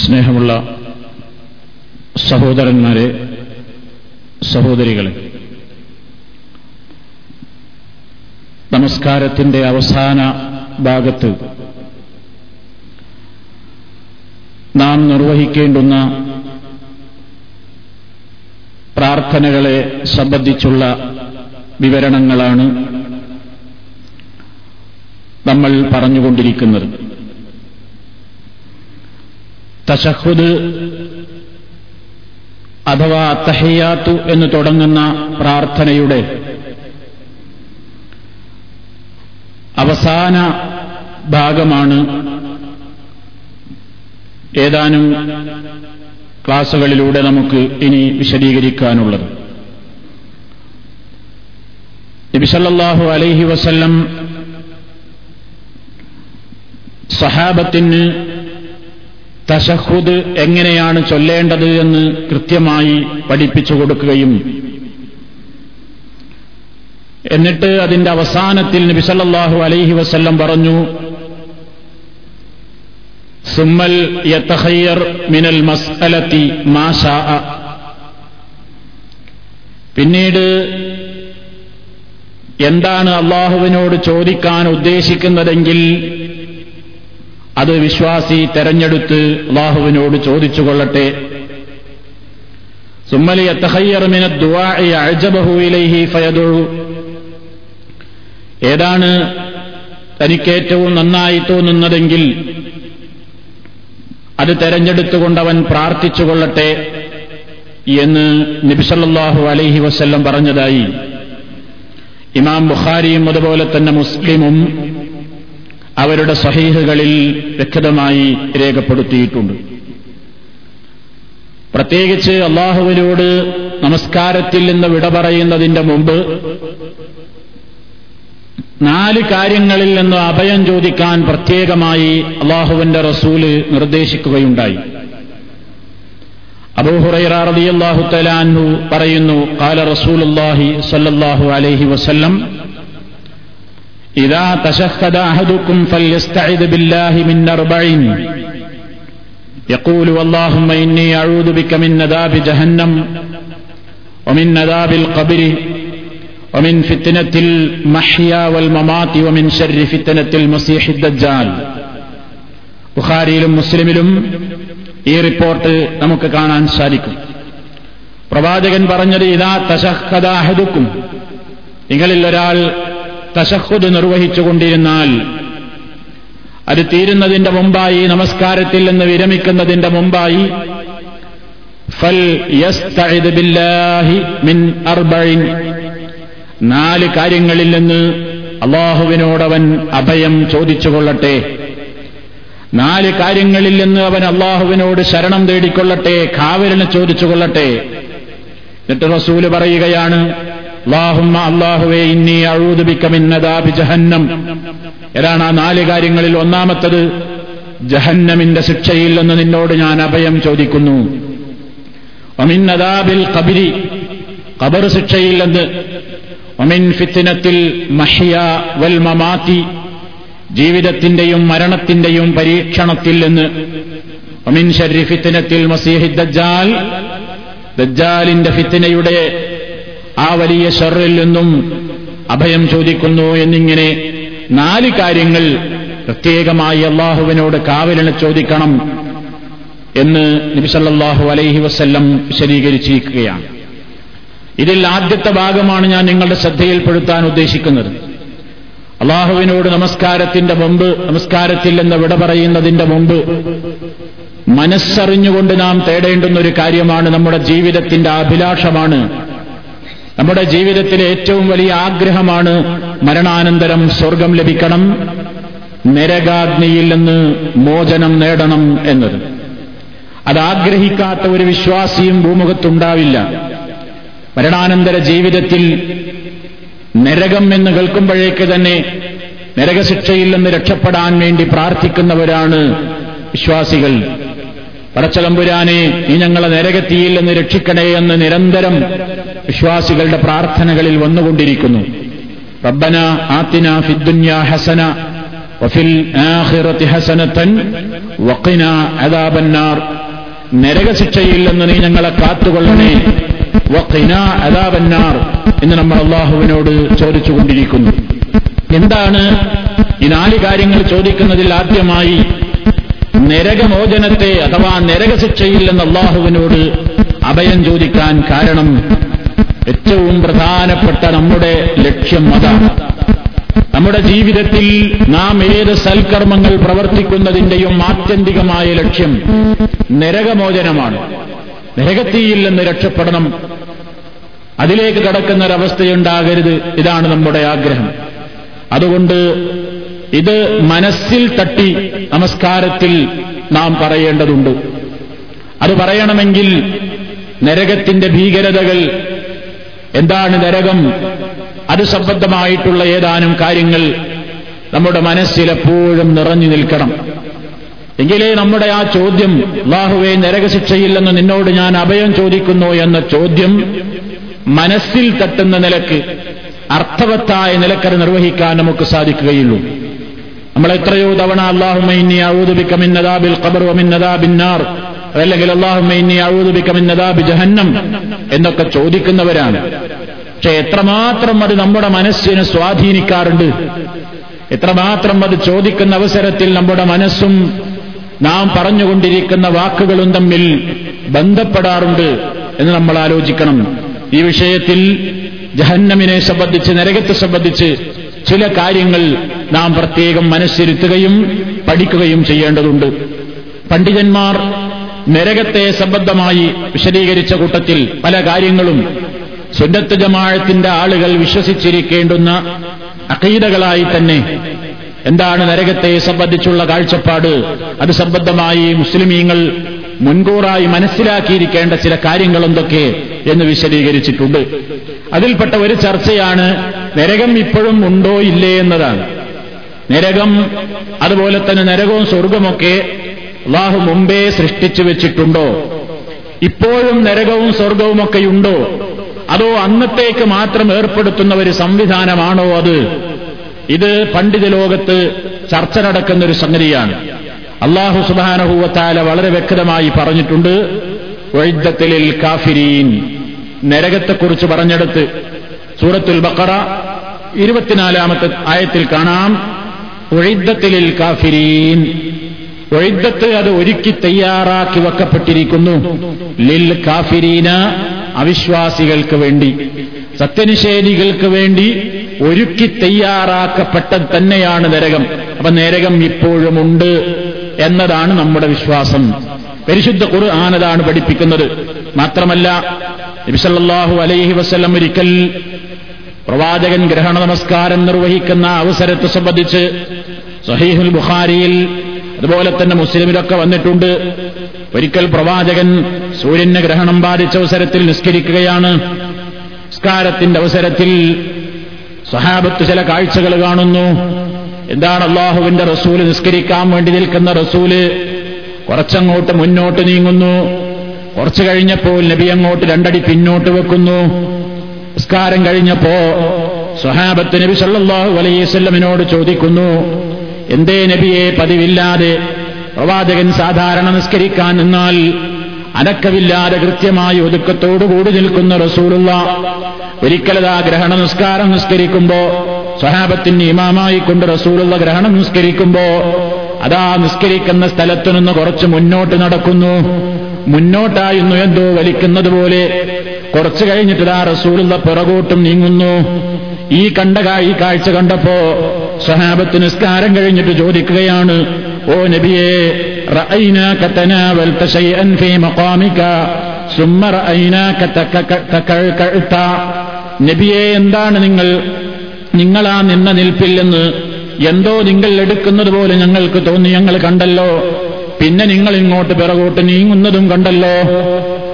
സ്നേഹമുള്ള സഹോദരന്മാരെ സഹോദരികളെ നമസ്കാരത്തിന്റെ അവസാന ഭാഗത്ത് നാം നിർവഹിക്കേണ്ടുന്ന പ്രാർത്ഥനകളെ സംബന്ധിച്ചുള്ള വിവരണങ്ങളാണ് നമ്മൾ പറഞ്ഞുകൊണ്ടിരിക്കുന്നത്. തശഹുദ് അഥവാ തഹയ്യാത്തു എന്ന് തുടങ്ങുന്ന പ്രാർത്ഥനയുടെ അവസാന ഭാഗമാണ് ഏതാനും ക്ലാസുകളിലൂടെ നമുക്ക് ഇനി വിശദീകരിക്കാനുള്ളത്. നബിസല്ലാഹു അലൈഹി വസല്ലം സഹാബത്തിന് തശഹുദ് എങ്ങനെയാണ് ചൊല്ലേണ്ടത് എന്ന് കൃത്യമായി പഠിപ്പിച്ചു കൊടുക്കുകയും എന്നിട്ട് അതിന്റെ അവസാനത്തിൽ നബിസല്ലാഹു അലൈഹി വസ്ല്ലം പറഞ്ഞു സുമ്മൽ യത്തഹയ്യർ മിനൽ മസ്അലത്തി മാഷാ പിന്നീട് എന്താണ് അള്ളാഹുവിനോട് ചോദിക്കാൻ ഉദ്ദേശിക്കുന്നതെങ്കിൽ അത് വിശ്വാസി തെരഞ്ഞെടുത്ത് അള്ളാഹുവിനോട് ചോദിച്ചുകൊള്ളട്ടെ. സുമ്മലി യത്തഹയ്യർമിന അഴജബഹുയിലേഹി ഫയദു ഏതാണ് തനിക്കേറ്റവും നന്നായി തോന്നുന്നതെങ്കിൽ അത് തെരഞ്ഞെടുത്തുകൊണ്ടവൻ പ്രാർത്ഥിച്ചു കൊള്ളട്ടെ എന്ന് നബിസല്ലാഹു അലൈഹി വസ്ല്ലം പറഞ്ഞതായി. ഇമാം ബുഖാരിയും അതുപോലെ തന്നെ മുസ്ലിമും അവരുടെ സഹീഹുകളിൽ വ്യക്തമായി രേഖപ്പെടുത്തിയിട്ടുണ്ട്. പ്രത്യേകിച്ച് അള്ളാഹുവിനോട് നമസ്കാരത്തിൽ നിന്ന് വിട പറയുന്നതിന്റെ മുമ്പ് നാല് കാര്യങ്ങളിൽ നിന്ന് അഭയം ചോദിക്കാൻ പ്രത്യേകമായി അള്ളാഹുവിന്റെ റസൂൽ നിർദ്ദേശിക്കുകയുണ്ടായി. അബൂഹുറൈറ റളിയല്ലാഹു തലാൻഹു പറയുന്നു കാല റസൂലുള്ളാഹി സല്ലാഹു അലൈഹി വസല്ലം إذا تشهد أحدكم فليستعذ بالله من أربع يقول اللهم إني أعوذ بك من عذاب جهنم ومن عذاب القبر ومن فتنة المحيا والممات ومن شر فتنة المسيح الدجال ബുഖാരിയിലും മുസ്ലിമിലും ഈ റിപ്പോർട്ട് നമുക്ക് കാണാൻ സാധിക്കും പ്രവാചകൻ പറഞ്ഞത് ഇതാ തശഹദാഹദുക്കും നിങ്ങളിൽ ഒരാൾ തശഹുദ് നിർവഹിച്ചുകൊണ്ടിരുന്നാൽ അത് തീരുന്നതിന്റെ മുമ്പായി നമസ്കാരത്തിൽ നിന്ന് വിരമിക്കുന്നതിന്റെ മുമ്പായി ഫൽ ബില്ലാഹി മിൻ നാല് കാര്യങ്ങളിൽ നിന്ന് അള്ളാഹുവിനോടവൻ അഭയം ചോദിച്ചുകൊള്ളട്ടെ. നാല് കാര്യങ്ങളിൽ നിന്ന് അവൻ അള്ളാഹുവിനോട് ശരണം തേടിക്കൊള്ളട്ടെ കാവലിന് ചോദിച്ചുകൊള്ളട്ടെ. എന്നിട്ട് റസൂൽ പറയുകയാണ് അള്ളാഹുമ്മ അള്ളാഹുവേ ഇന്നി അഴൂതുബിക്കമിന്നതാബി ജഹന്നം. ഏതാണ് ആ നാല് കാര്യങ്ങളിൽ ഒന്നാമത്തത്. ജഹന്നമിന്റെ ശിക്ഷയിൽ നിന്ന് നിന്നോട് ഞാൻ അഭയം ചോദിക്കുന്നു. ഒമിന്നതാബിൽ കബിരി കബർ ശിക്ഷയിൽ നിന്ന് ഒമിൻ ഫിത്തിനത്തിൽ മഹിയ വൽ മമാത്തി ജീവിതത്തിന്റെയും മരണത്തിന്റെയും പരീക്ഷണത്തിൽ നിന്ന്. ഒമിൻ ഷരി ഫിത്തിനത്തിൽ മസീഹി ദജ്ജാൽ ദജ്ജാലിന്റെ ഫിത്തിനയുടെ ആ വലിയ ഷറിൽ നിന്നും അഭയം ചോദിക്കുന്നു എന്നിങ്ങനെ നാല് കാര്യങ്ങൾ പ്രത്യേകമായി അള്ളാഹുവിനോട് കാവലിന് ചോദിക്കണം എന്ന് നബിസല്ലാഹു അലൈഹി വസ്ല്ലം വിശദീകരിച്ചിരിക്കുകയാണ്. ഇതിൽ ആദ്യത്തെ ഭാഗമാണ് ഞാൻ നിങ്ങളുടെ ശ്രദ്ധയിൽപ്പെടുത്താൻ ഉദ്ദേശിക്കുന്നത്. അള്ളാഹുവിനോട് നമസ്കാരത്തിന്റെ മുമ്പ് നമസ്കാരത്തിൽ എന്ന് വിട പറയുന്നതിന്റെ മുമ്പ് മനസ്സറിഞ്ഞുകൊണ്ട് നാം തേടേണ്ടുന്ന ഒരു കാര്യമാണ് നമ്മുടെ ജീവിതത്തിന്റെ അഭിലാഷമാണ് നമ്മുടെ ജീവിതത്തിലെ ഏറ്റവും വലിയ ആഗ്രഹമാണ് മരണാനന്തരം സ്വർഗം ലഭിക്കണം നരകാഗ്നിയിൽ നിന്ന് മോചനം നേടണം എന്നത്. അതാഗ്രഹിക്കാത്ത ഒരു വിശ്വാസിയും ഭൂമുഖത്തുണ്ടാവില്ല. മരണാനന്തര ജീവിതത്തിൽ നരകം എന്ന് കേൾക്കുമ്പോഴേക്ക് തന്നെ നരകശിക്ഷയിൽ നിന്ന് രക്ഷപ്പെടാൻ വേണ്ടി പ്രാർത്ഥിക്കുന്നവരാണ് വിശ്വാസികൾ. പടച്ചലമ്പുരാനെ നീ ഞങ്ങളെ നരകത്തിയിൽ രക്ഷിക്കണേ എന്ന് നിരന്തരം വിശ്വാസികളുടെ പ്രാർത്ഥനകളിൽ വന്നുകൊണ്ടിരിക്കുന്നു. റബ്ബന ആത്തിന ഫിദ്ദുന്യ ഹസന വഫിൽ ആഖിറത്തി ഹസനത്തൻ വഖിന അദാബന്നാർ. നരകശിക്ഷയിൽ നിന്ന് നീ ഞങ്ങളെ കാത്തുകൊള്ളണേ വഖിന അദാബന്നാർ എന്ന് നമ്മൾ അള്ളാഹുവിനോട് ചോദിച്ചുകൊണ്ടിരിക്കുന്നു. എന്താണ് ഈ നാല് കാര്യങ്ങൾ ചോദിക്കുന്നതിൽ ആദ്യമായി നരകമോചനത്തെ അഥവാ നരകശിക്ഷയിൽ നിന്ന് അള്ളാഹുവിനോട് അഭയം ചോദിക്കാൻ കാരണം ഏറ്റവും പ്രധാനപ്പെട്ട നമ്മുടെ ലക്ഷ്യം അതാണ്. നമ്മുടെ ജീവിതത്തിൽ നാം ഏത് സൽക്കർമ്മങ്ങൾ പ്രവർത്തിക്കുന്നതിന്റെയും ആത്യന്തികമായ ലക്ഷ്യം നരകമോചനമാണ്. നരകത്തിയിൽ നിന്ന് രക്ഷപ്പെടണം. അതിലേക്ക് കടക്കുന്നൊരവസ്ഥയുണ്ടാകരുത്. ഇതാണ് നമ്മുടെ ആഗ്രഹം. അതുകൊണ്ട് ഇത് മനസ്സിൽ തട്ടി നമസ്കാരത്തിൽ നാം പറയേണ്ടതുണ്ട്. അത് പറയണമെങ്കിൽ നരകത്തിന്റെ ഭീകരതകൾ എന്താണ് നരകം? അത് സംബന്ധമായിട്ടുള്ള ഏതാനും കാര്യങ്ങൾ നമ്മുടെ മനസ്സിലെപ്പോഴും നിറഞ്ഞു നിൽക്കണം. എങ്കിലേ നമ്മുടെ ആ ചോദ്യം ബാഹുവെ നരകശിക്ഷയില്ലെന്ന് നിന്നോട് ഞാൻ അഭയം ചോദിക്കുന്നു എന്ന ചോദ്യം മനസ്സിൽ തട്ടുന്ന നിലയ്ക്ക് അർത്ഥവത്തായ നിലക്കത് നിർവഹിക്കാൻ നമുക്ക് സാധിക്കുകയുള്ളൂ. നമ്മൾ എത്രയോ തവണ അള്ളാഹുമൈന്നി ഔദുബിക്കമിന്നതാബി ജഹന്നം എന്നൊക്കെ ചോദിക്കുന്നവരാണ്. പക്ഷെ എത്രമാത്രം അത് നമ്മുടെ മനസ്സിനെ സ്വാധീനിക്കാറുണ്ട്. എത്രമാത്രം അത് ചോദിക്കുന്ന അവസരത്തിൽ നമ്മുടെ മനസ്സും നാം പറഞ്ഞുകൊണ്ടിരിക്കുന്ന വാക്കുകളും തമ്മിൽ ബന്ധപ്പെടാറുണ്ട് എന്ന് നമ്മൾ ആലോചിക്കണം. ഈ വിഷയത്തിൽ ജഹന്നമിനെ സംബന്ധിച്ച് നരകത്തെ സംബന്ധിച്ച് ചില കാര്യങ്ങൾ നാം പ്രത്യേകം മനസ്സിരുത്തുകയും പഠിക്കുകയും ചെയ്യേണ്ടതുണ്ട്. പണ്ഡിതന്മാർ നരകത്തെ സംബന്ധമായി വിശദീകരിച്ച കൂട്ടത്തിൽ പല കാര്യങ്ങളും സുന്നത്ത് ജമാഴത്തിന്റെ ആളുകൾ വിശ്വസിച്ചിരിക്കേണ്ടുന്ന അഖീദകളായി തന്നെ എന്താണ് നരകത്തെ സംബന്ധിച്ചുള്ള കാഴ്ചപ്പാട്? അത് സംബന്ധമായി മുസ്ലിമീങ്ങൾ മുൻകൂറായി മനസ്സിലാക്കിയിരിക്കേണ്ട ചില കാര്യങ്ങൾ എന്തൊക്കെ എന്ന് വിശദീകരിച്ചിട്ടുണ്ട്. അതിൽപ്പെട്ട ഒരു ചർച്ചയാണ് നരകം ഇപ്പോഴും ഉണ്ടോ ഇല്ലേ എന്നതാണ്. നരകം അതുപോലെ തന്നെ നരകവും സ്വർഗമൊക്കെ അള്ളാഹു മുമ്പേ സൃഷ്ടിച്ചു വെച്ചിട്ടുണ്ടോ? ഇപ്പോഴും നരകവും സ്വർഗവുമൊക്കെ ഉണ്ടോ അതോ അന്നത്തേക്ക് മാത്രം ഏർപ്പെടുത്തുന്ന ഒരു സംവിധാനമാണോ അത്? ഇത് പണ്ഡിത ലോകത്ത് ചർച്ച നടക്കുന്ന ഒരു സംഗതിയാണ്. അള്ളാഹു സുബാനഹൂവത്താല വളരെ വ്യക്തമായി പറഞ്ഞിട്ടുണ്ട്. കാഫിരീൻ. നരകത്തെക്കുറിച്ച് പറഞ്ഞെടുത്ത് സൂറത്തുൽ ബക്കറ ഇരുപത്തിനാലാമത്തെ ആയത്തിൽ കാണാം. ഒഴിദ്ദത്തിലിൽ കാഫിരീൻ. ഒഴിദ്ദത്ത് അത് ഒരുക്കി തയ്യാറാക്കി വെക്കപ്പെട്ടിരിക്കുന്നു. ലിൽ കാഫിരീന അവിശ്വാസികൾക്ക് വേണ്ടി സത്യനിഷേധികൾക്ക് വേണ്ടി ഒരുക്കി തയ്യാറാക്കപ്പെട്ട തന്നെയാണ് നരകം. അപ്പൊ നരകം ഇപ്പോഴുമുണ്ട് എന്നതാണ് നമ്മുടെ വിശ്വാസം. പരിശുദ്ധ ഖുർആാനതാണ് പഠിപ്പിക്കുന്നത്. മാത്രമല്ല നബിസല്ലാഹു അലൈഹി വസ്ലം ഒരിക്കൽ പ്രവാചകൻ ഗ്രഹണ നമസ്കാരം നിർവഹിക്കുന്ന അവസരത്തെ സംബന്ധിച്ച് സഹീഹുൽ ബുഖാരിയിൽ അതുപോലെ തന്നെ മുസ്ലിമിലൊക്കെ വന്നിട്ടുണ്ട്. ഒരിക്കൽ പ്രവാചകൻ സൂര്യന് ഗ്രഹണം ബാധിച്ച അവസരത്തിൽ നിസ്കരിക്കുകയാണ്. നിസ്കാരത്തിന്റെ അവസരത്തിൽ സഹാബത്ത് ചില കാഴ്ചകൾ കാണുന്നു. എന്താണ് അള്ളാഹുവിന്റെ റസൂൽ നിസ്കരിക്കാൻ വേണ്ടി നിൽക്കുന്ന റസൂൽ? കുറച്ചങ്ങോട്ട് മുന്നോട്ട് നീങ്ങുന്നു. കുറച്ചു കഴിഞ്ഞപ്പോൾ നബി അങ്ങോട്ട് രണ്ടടി പിന്നോട്ട് വെക്കുന്നു. നിസ്കാരം കഴിഞ്ഞപ്പോ സ്വഹാബത്ത് നബി സല്ലാഹു അലൈവല്ലമിനോട് ചോദിക്കുന്നു എന്തേ നബിയെ പതിവില്ലാതെ പ്രവാചകൻ സാധാരണ നിസ്കരിക്കാൻ നിന്നാൽ അനക്കമില്ലാതെ കൃത്യമായി ഒതുക്കത്തോടുകൂടി നിൽക്കുന്ന റസൂലുള്ള. ഒരിക്കലതാ ഗ്രഹണ നിസ്കാരം നിസ്കരിക്കുമ്പോ സ്വഹാബത്തിന് ഇമാമായി കൊണ്ട് റസൂലുള്ള ഗ്രഹണം നിസ്കരിക്കുമ്പോ അതാ നിസ്കരിക്കുന്ന സ്ഥലത്തു നിന്ന് കുറച്ച് മുന്നോട്ട് നടക്കുന്നു. മുന്നോട്ടായിരുന്നു എന്തോ വലിക്കുന്നത് പോലെ. കുറച്ചു ആ റസൂലുള്ള പിറകോട്ടും നീങ്ങുന്നു. ഈ കണ്ട ഈ കാഴ്ച കണ്ടപ്പോ സഹാബത്ത് നിസ്കാരം കഴിഞ്ഞിട്ട് ചോദിക്കുകയാണ് ഓ നബിയെ നബിയെ എന്താണ് നിങ്ങൾ നിങ്ങളാ നിന്ന നിൽപ്പില്ലെന്ന് എന്തോ നിങ്ങൾ എടുക്കുന്നത് പോലെ ഞങ്ങൾക്ക് തോന്നി ഞങ്ങൾ കണ്ടല്ലോ. പിന്നെ നിങ്ങൾ ഇങ്ങോട്ട് പിറകോട്ട് നീങ്ങുന്നതും കണ്ടല്ലോ.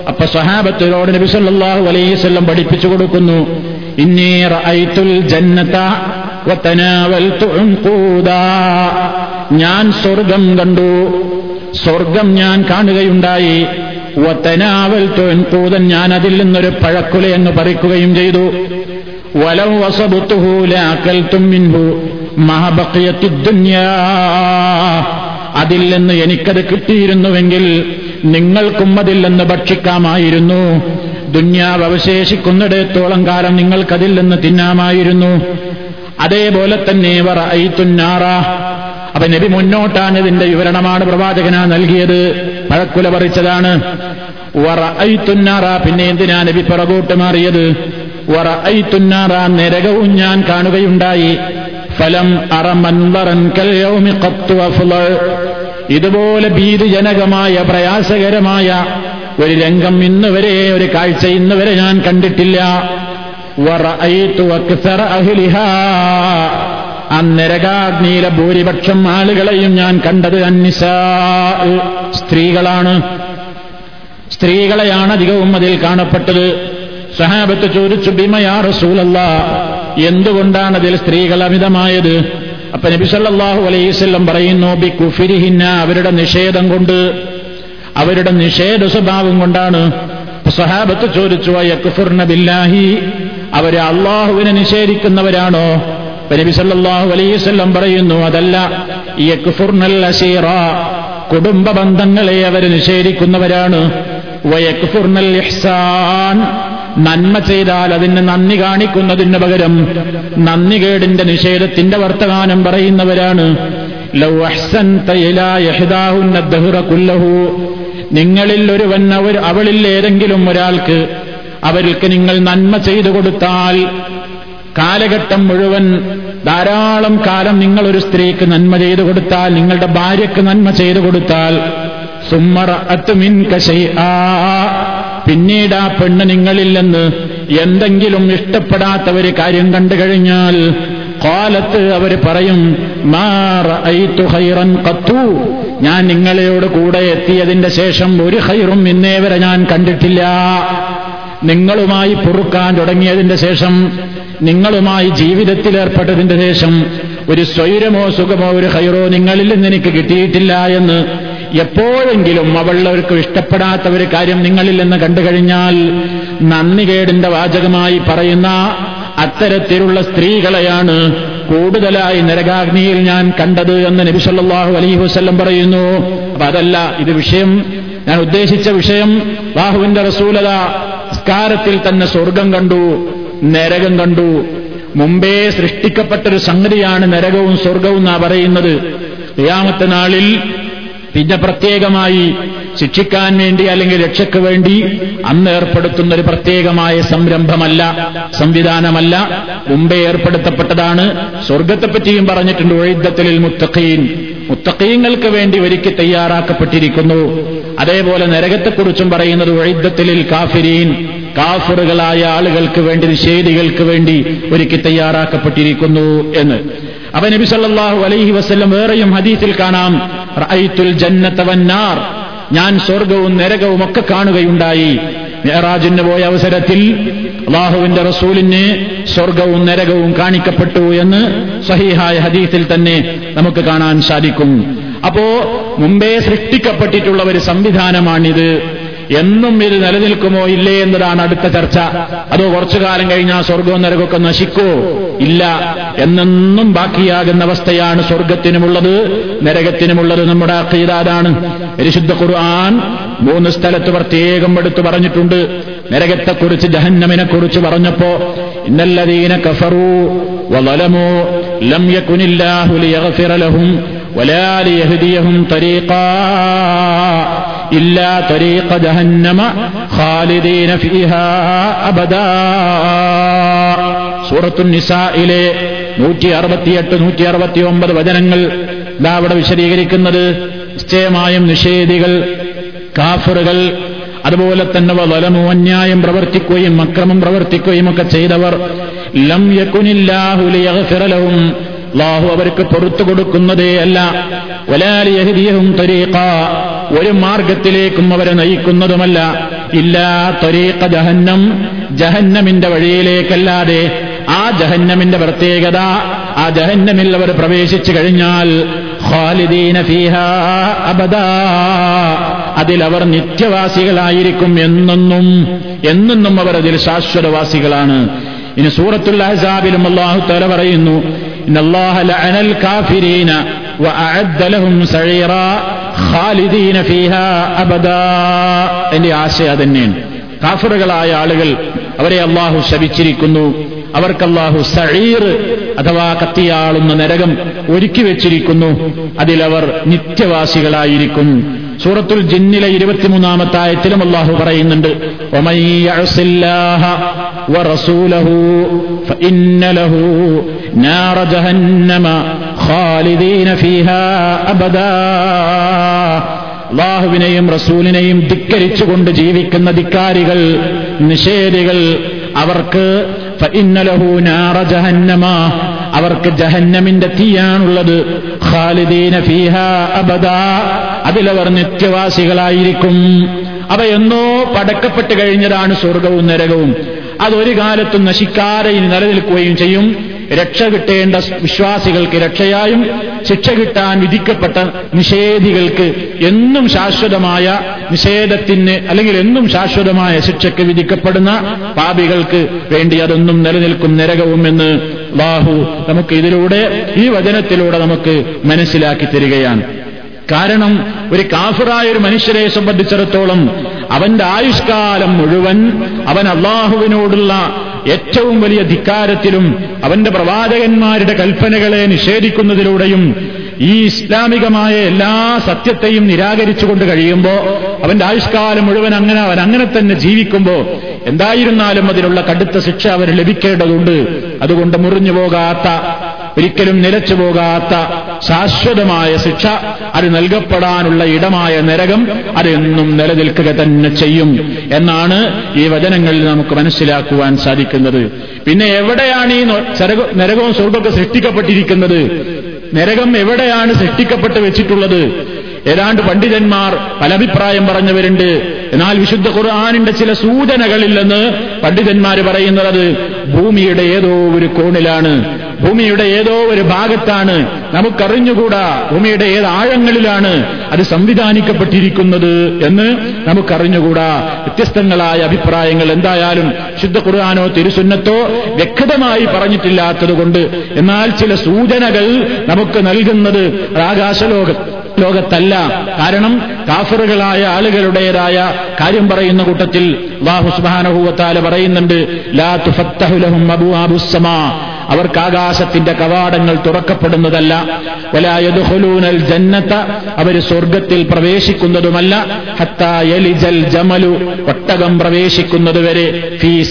അപ്പൊ സഹാബത്തിനോട് നബിസല്ലാഹു വസല്ലം പഠിപ്പിച്ചു കൊടുക്കുന്നു. ജന്നത ഞാൻ സ്വർഗം കണ്ടു. സ്വർഗം ഞാൻ കാണുകയുണ്ടായി. വത്തനാവൽ തൊൻകൂതൻ ഞാൻ അതിൽ നിന്നൊരു പഴക്കുല എന്ന് പറിക്കുകയും ചെയ്തു. വലം വസബുത്തുഹൂലാക്കൽ തുമ്മിൻഹു മിൻഹു മഹബക്കിയത്തുദ്ദുന്യാ അതിൽ നിന്ന് എനിക്കത് കിട്ടിയിരുന്നുവെങ്കിൽ നിങ്ങൾക്കും അതിൽ നിന്ന് ഭക്ഷിക്കാമായിരുന്നു. ദുന്യാവ് അവശേഷിക്കുന്നിടത്തോളം കാലം നിങ്ങൾക്കതിൽ നിന്ന് തിന്നാമായിരുന്നു. അതേപോലെ തന്നെ അപ്പൊ നബി മുന്നോട്ടാണ് ഇതിന്റെ വിവരണമാണ് പ്രവാചകന നൽകിയത്. പഴക്കുല പറിച്ചതാണ്. പിന്നെ എന്തിനാ നബി പിറകോട്ട് മാറിയത്? വറ ഐത്തുന്നാറ നരകവും ഞാൻ കാണുകയുണ്ടായി. ഫലം അറമൻ ഇതുപോലെ ഭീതിജനകമായ പ്രയാസകരമായ ഒരു രംഗം ഇന്നുവരെ ഒരു കാഴ്ച ഇന്നുവരെ ഞാൻ കണ്ടിട്ടില്ല. വറഅയ്തു അക്സറ അഹ്ലിഹാ. ആ നരകാഗ്നിയിലെ ഭൂരിപക്ഷം ആളുകളെയും ഞാൻ കണ്ടത് അന്നിസ. സ്ത്രീകളാണ്. സ്ത്രീകളെയാണ് അധികവും അതിൽ കാണപ്പെട്ടത്. സഹാബത്ത് ചോദിച്ചു ബിമയാ റസൂലല്ല? എന്തുകൊണ്ടാണ് അതിൽ സ്ത്രീകൾ അമിതമായത്? അപ്പൊ നബി സല്ലല്ലാഹു അലൈഹിസ്വല്ലം പറയുന്നു ബി കുഫിരിഹിന്ന അവരുടെ നിഷേധം കൊണ്ട്. അവരുടെ നിഷേധ സ്വഭാവം കൊണ്ടാണ്. സഹാബത്ത് ചോദിച്ചു യക്ഫുർന ബില്ലാഹി അവർ അള്ളാഹുവിനെ നിഷേധിക്കുന്നവരാണോ? നബിസല്ലാഹു അലൈഹിസ്വല്ലം പറയുന്നു അതല്ല യക്ഫുർനൽ അസീറ കുടുംബ ബന്ധങ്ങളെ അവർ നിഷേധിക്കുന്നവരാണ്. വയക്ഫുർനൽ ഇഹ്സാൻ നന്മ ചെയ്താൽ അതിന് നന്ദി കാണിക്കുന്നതിന് പകരം നന്ദികേടിന്റെ നിഷേധത്തിന്റെ വർത്തമാനം പറയുന്നവരാണ്. നിങ്ങളിൽ ഒരുവൻ അവർ അവളിൽ ഏതെങ്കിലും ഒരാൾക്ക് അവർക്ക് നിങ്ങൾ നന്മ ചെയ്തു കൊടുത്താൽ കാലഘട്ടം മുഴുവൻ ധാരാളം കാലം നിങ്ങൾ ഒരു സ്ത്രീക്ക് നന്മ ചെയ്തു കൊടുത്താൽ നിങ്ങളുടെ ഭാര്യയ്ക്ക് നന്മ ചെയ്തു കൊടുത്താൽ സുമ്മറ അത്തുമിൻ പിന്നീട് ആ പെണ്ണ് നിങ്ങളിൽ നിന്ന് എന്തെങ്കിലും ഇഷ്ടപ്പെടാത്ത ഒരു കാര്യം കണ്ടു കഴിഞ്ഞാൽ കാലത്ത് അവർ പറയും കത്തു ഞാൻ നിങ്ങളെയോട് കൂടെ എത്തിയതിന്റെ ശേഷം ഒരു ഹൈറും ഇന്നേ വരെ ഞാൻ കണ്ടിട്ടില്ല. നിങ്ങളുമായി പൊറുക്കാൻ തുടങ്ങിയതിന്റെ ശേഷം നിങ്ങളുമായി ജീവിതത്തിൽ ഏർപ്പെട്ടതിന്റെ ശേഷം ഒരു സ്വൈരമോ സുഖമോ ഒരു ഹൈറോ നിങ്ങളിൽ നിന്ന് എനിക്ക് കിട്ടിയിട്ടില്ല എന്ന് എപ്പോഴെങ്കിലും അവളവർക്ക് ഇഷ്ടപ്പെടാത്ത ഒരു കാര്യം നിങ്ങളിൽ നിന്ന് കഴിഞ്ഞാൽ നന്ദികേടിന്റെ വാചകമായി പറയുന്ന അത്തരത്തിലുള്ള സ്ത്രീകളെയാണ് കൂടുതലായി നരകാഗ്നിയിൽ ഞാൻ കണ്ടത് എന്ന് നബിസല്ലാഹു അലൈഹി വസല്ലം പറയുന്നു. അപ്പൊ അതല്ല ഇത് വിഷയം. ഞാൻ ഉദ്ദേശിച്ച വിഷയം ബാഹുവിന്റെ റസൂലത സ്കാരത്തിൽ തന്നെ സ്വർഗം കണ്ടു നരകം കണ്ടു. മുമ്പേ സൃഷ്ടിക്കപ്പെട്ടൊരു സംഗതിയാണ് നരകവും സ്വർഗവും എന്നാ പറയുന്നത്. ഏഴാമത്തെ നാളിൽ പിന്നെ പ്രത്യേകമായി ശിക്ഷിക്കാൻ വേണ്ടി അല്ലെങ്കിൽ രക്ഷയ്ക്ക് വേണ്ടി അന്ന് ഏർപ്പെടുത്തുന്ന ഒരു പ്രത്യേകമായ സംരംഭമല്ല സംവിധാനമല്ല. മുമ്പേ ഏർപ്പെടുത്തപ്പെട്ടതാണ്. സ്വർഗത്തെപ്പറ്റിയും പറഞ്ഞിട്ടുണ്ട് ഒഴിദ്ധത്തിലിൽ മുത്തഖീൻ. മുത്തഖീങ്ങൾക്ക് വേണ്ടി ഒരുക്കി തയ്യാറാക്കപ്പെട്ടിരിക്കുന്നു. അതേപോലെ നരകത്തെക്കുറിച്ചും പറയുന്നത് ഒഴിദ്ധത്തിലിൽ കാഫിരീൻ. കാഫറുകളായ ആളുകൾക്ക് വേണ്ടി നിഷേധികൾക്ക് വേണ്ടി ഒരുക്കി തയ്യാറാക്കപ്പെട്ടിരിക്കുന്നു എന്ന്. അവ നബി സല്ലാഹു അലൈഹി വസല്ലം വേറെയും ഹദീസിൽ കാണാം. റഅയ്തുൽ ജന്നത്തവന്നാർ ഞാൻ സ്വർഗവും നരകവും ഒക്കെ കാണുകയുണ്ടായി. മെഹറാജിന് പോയ അവസരത്തിൽ അള്ളാഹുവിന്റെ റസൂലിന് സ്വർഗവും നരകവും കാണിക്കപ്പെട്ടു എന്ന് സഹിഹായ ഹദീസിൽ തന്നെ നമുക്ക് കാണാൻ സാധിക്കും. അപ്പോ മുമ്പേ സൃഷ്ടിക്കപ്പെട്ടിട്ടുള്ള ഒരു സംവിധാനമാണിത്. എന്നും ഇത് നിലനിൽക്കുമോ ഇല്ലേ എന്നതാണ് അടുത്ത ചർച്ച. അതോ കുറച്ചു കാലം കഴിഞ്ഞാൽ സ്വർഗവും നരകമൊക്കെ നശിക്കോ? ഇല്ല. എന്നെന്നും ബാക്കിയാകുന്ന അവസ്ഥയാണ് സ്വർഗത്തിനുമുള്ളത് നരകത്തിനുമുള്ളത് നമ്മുടെ അക്കീതാതാണ് പരിശുദ്ധ ഖുർആൻ മൂന്ന് സ്ഥലത്ത് പ്രത്യേകം എടുത്തു പറഞ്ഞിട്ടുണ്ട്. നരകത്തെക്കുറിച്ച് ജഹന്നമിനെ കുറിച്ച് പറഞ്ഞപ്പോ ഇന്നല്ലതീന കഫറു വലമോ ലം യക്കുനില്ലാഹുലിയഹും വലാലിയഹുദിയഹും തരീഖാ. إلا طريق جهنم خالدين فيها أبدا സൂറത്തു നിസായിലെ നൂറ്റി അറുപത്തിയെട്ട് നൂറ്റി അറുപത്തി ഒമ്പത് വചനങ്ങൾ ഇതാ അവിടെ വിശദീകരിക്കുന്നത് നിശ്ചയമായും നിഷേധികൾ കാഫറുകൾ അതുപോലെ തന്നെ വലമു അന്യായം പ്രവർത്തിക്കുകയും അക്രമം പ്രവർത്തിക്കുകയും ഒക്കെ ചെയ്തവർ ലം യക്കുനില്ലാഹുലിയഹും അള്ളാഹു അവർക്ക് പുറത്തു കൊടുക്കുന്നതേ അല്ല വലാലിയഹിദിയഹും ത്വരീഖ ഒരു മാർഗത്തിലേക്കും അവരെ നയിക്കുന്നതുമല്ല. ഇല്ലാ ത്വരീഖ ജഹന്നം. ജഹന്നമിന്റെ വഴിയിലേക്കല്ലാതെ ആ ജഹന്നമിന്റെ പ്രത്യേകത ആ ജഹന്നമിൽ അവർ പ്രവേശിച്ചു കഴിഞ്ഞാൽ ഖാലിദീന ഫീഹ അബദാ. അതിലവർ നിത്യവാസികളായിരിക്കും എന്നെന്നും എന്നെന്നും അവർ അതിൽ ശാശ്വതവാസികളാണ്. ഇനി സൂറത്തുൽ അഹ്സാബിലും അള്ളാഹു തല പറയുന്നു ഇന്നല്ലാഹ ലഅനൽ കാഫിരീന ലഹും സഈറാ. ഖാലിദീന അബദ. എന്റെ ആശയം തന്നെയാണ് കാഫറുകളായ ആളുകൾ അവരെ അള്ളാഹു ശപിച്ചിരിക്കുന്നു. അവർക്ക് അള്ളാഹു സഴീർ അഥവാ കത്തിയാളുന്ന നരകം ഒരുക്കി വെച്ചിരിക്കുന്നു. അതിലവർ നിത്യവാസികളായിരിക്കും. സൂറത്തുൽ ജിന്നിലെ ഇരുപത്തിമൂന്നാമത്തെ ആയത്തിലും അള്ളാഹു പറയുന്നുണ്ട് ഖാലിദീന ഫീഹാ അബദാ. അള്ളാഹുവിനെയും റസൂലിനെയും ധിക്കരിച്ചുകൊണ്ട് ജീവിക്കുന്ന ധിക്കാരികൾ നിഷേധികൾ അവർക്ക് അവർക്ക് ജഹന്നമിന്റെ തീയാണുള്ളത്. ഖാലിദീന ഫീഹ അബദാ. അതിലവർ നിത്യവാസികളായിരിക്കും. അവയെന്നോ പടക്കപ്പെട്ട് കഴിഞ്ഞതാണ് സ്വർഗവും നരകവും. അതൊരു കാലത്തും നശിക്കാതെ നിലനിൽക്കുകയും ചെയ്യും. രക്ഷ കിട്ടേണ്ട വിശ്വാസികൾക്ക് രക്ഷയായും ശിക്ഷ കിട്ടാൻ വിധിക്കപ്പെട്ട നിഷേധികൾക്ക് എന്നും ശാശ്വതമായ നിഷേധത്തിന് അല്ലെങ്കിൽ എന്നും ശാശ്വതമായ ശിക്ഷയ്ക്ക് വിധിക്കപ്പെടുന്ന പാപികൾക്ക് വേണ്ടി അതൊന്നും നിലനിൽക്കും നരകവും എന്ന് ബാഹു നമുക്ക് ഇതിലൂടെ ഈ വചനത്തിലൂടെ നമുക്ക് മനസ്സിലാക്കി തരികയാണ്. കാരണം ഒരു കാഫിറായ ഒരു മനുഷ്യരെ സംബന്ധിച്ചിടത്തോളം അവന്റെ ആയുഷ്കാലം മുഴുവൻ അവൻ അള്ളാഹുവിനോടുള്ള ഏറ്റവും വലിയ ധിക്കാരത്തിലും അവന്റെ പ്രവാചകന്മാരുടെ കൽപ്പനകളെ നിഷേധിക്കുന്നതിലൂടെയും ഈ ഇസ്ലാമികമായ എല്ലാ സത്യത്തെയും നിരാകരിച്ചുകൊണ്ട് കഴിയുമ്പോൾ അവന്റെ ആയുഷ്കാലം മുഴുവൻ അങ്ങനെ അവൻ അങ്ങനെ തന്നെ ജീവിക്കുമ്പോൾ എന്തായിരുന്നാലും അതിനുള്ള കടുത്ത ശിക്ഷ അവന് ലഭിക്കേണ്ടതുണ്ട്. അതുകൊണ്ട് മുറിഞ്ഞു പോകാത്ത ഒരിക്കലും നിലച്ചു പോകാത്ത ശാശ്വതമായ ശിക്ഷ അത് നൽകപ്പെടാനുള്ള ഇടമായ നരകം അതെന്നും നിലനിൽക്കുക തന്നെ ചെയ്യും. എന്നാണ് ഈ വചനങ്ങളിൽ നമുക്ക് മനസ്സിലാക്കുവാൻ സാധിക്കുന്നത്. പിന്നെ എവിടെയാണ് ഈ നരകവും സ്വർഗമൊക്കെ സൃഷ്ടിക്കപ്പെട്ടിരിക്കുന്നത്? നരകം എവിടെയാണ് സൃഷ്ടിക്കപ്പെട്ട് വെച്ചിട്ടുള്ളത്? ഏതാണ്ട് പണ്ഡിതന്മാർ പല അഭിപ്രായം പറഞ്ഞവരുണ്ട്. എന്നാൽ വിശുദ്ധ ഖുർആാനിന്റെ ചില സൂചനകളില്ലെന്ന് പണ്ഡിതന്മാർ പറയുന്നത് ഭൂമിയുടെ ഏതോ ഒരു കോണിലാണ്. ഭൂമിയുടെ ഏതോ ഒരു ഭാഗത്താണ് നമുക്കറിഞ്ഞുകൂടാ ഭൂമിയുടെ ഏത് ആഴങ്ങളിലാണ് അത് സംവിധാനിക്കപ്പെട്ടിരിക്കുന്നത് എന്ന് നമുക്കറിഞ്ഞുകൂടാ. വ്യത്യസ്തങ്ങളായ അഭിപ്രായങ്ങൾ എന്തായാലും ശുദ്ധ ഖുർആാനോ തിരുസുന്നത്തോ വ്യക്തമായി പറഞ്ഞിട്ടില്ലാത്തതുകൊണ്ട് എന്നാൽ ചില സൂചനകൾ നമുക്ക് നൽകുന്നത് ആകാശലോക ലോകത്തല്ല. കാരണം കാഫറുകളായ ആളുകളുടേതായ കാര്യം പറയുന്ന കൂട്ടത്തിൽ വാഹുസ്ബാനഹൂവത്താൽ സുബാനഹൂവത്താല പറയുന്നുണ്ട് ലാ തുഫത്തഹുലഹും അബുഅബുസ്സമാ അവർക്ക് ആകാശത്തിന്റെ കവാടങ്ങൾ തുറക്കപ്പെടുന്നതല്ല. വലായതുഹുലൂനൽ ജന്നത്ത അവർ സ്വർഗത്തിൽ പ്രവേശിക്കുന്നതുമല്ല. ഹത്തായലിജൽ ജമലു ഒട്ടകം പ്രവേശിക്കുന്നതുവരെ ഫീ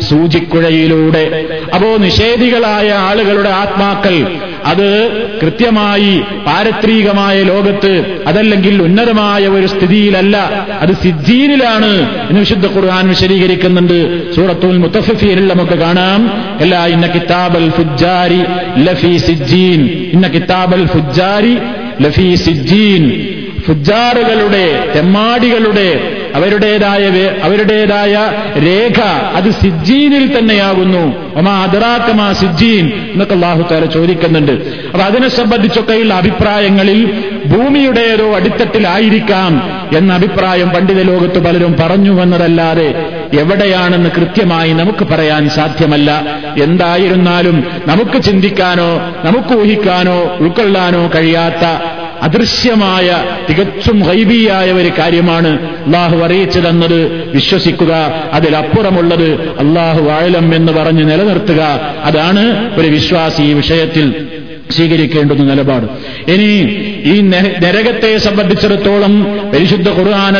സൂചിക്കുഴയിലൂടെ. അപ്പോ നിഷേധികളായ ആളുകളുടെ ആത്മാക്കൾ അത് കൃത്യമായി പാരത്രികമായ ലോകത്ത് അതല്ലെങ്കിൽ ഉന്നതമായ ഒരു സ്ഥിതിയിലല്ല. അത് സിദ്ധീനിലാണ് എന്ന് വിശുദ്ധ ഖുർആൻ വിശദീകരിക്കുന്നുണ്ട്. സൂറത്തുൽ മുത്തഫിഫീനിൽ നമുക്ക് കാണാം. എല്ലാ ഇന്ന കിതാബൽ ഫുജാരി ലഫി സിജ്ജീൻ ഇന്ന കിതാബൽ ഫുജാരി ലഫി സിജ്ജീൻ ഫുജാറുകളുടെ തെമ്മാടികളുടെ അവരുടേതായ അവരുടേതായ രേഖ അത് സിജ്ജീനിൽ തന്നെയാകുന്നു. ഒമാ അതിറാക്കമാ സിജ്ജീൻ എന്നൊക്കെ അള്ളാഹു ചോദിക്കുന്നുണ്ട്. അപ്പൊ അതിനെ സംബന്ധിച്ചൊക്കെയുള്ള അഭിപ്രായങ്ങളിൽ ഭൂമിയുടേതോ അടിത്തട്ടിലായിരിക്കാം എന്ന അഭിപ്രായം പണ്ഡിത ലോകത്ത് പലരും പറഞ്ഞു വന്നതല്ലാതെ എവിടെയാണെന്ന് കൃത്യമായി നമുക്ക് പറയാൻ സാധ്യമല്ല. എന്തായിരുന്നാലും നമുക്ക് ചിന്തിക്കാനോ നമുക്ക് ഊഹിക്കാനോ ഉൾക്കൊള്ളാനോ കഴിയാത്ത അദൃശ്യമായ തികച്ചും ഹൈബിയായ ഒരു കാര്യമാണ് അള്ളാഹു അറിയിച്ചു തന്നത് വിശ്വസിക്കുക അതിലപ്പുറമുള്ളത് അള്ളാഹു ആഴലം എന്ന് പറഞ്ഞ് നിലനിർത്തുക. അതാണ് ഒരു വിശ്വാസി ഈ വിഷയത്തിൽ സ്വീകരിക്കേണ്ടുന്ന നിലപാട്. ഇനി ഈ നരകത്തെ സംബന്ധിച്ചിടത്തോളം പരിശുദ്ധ ഖുർആൻ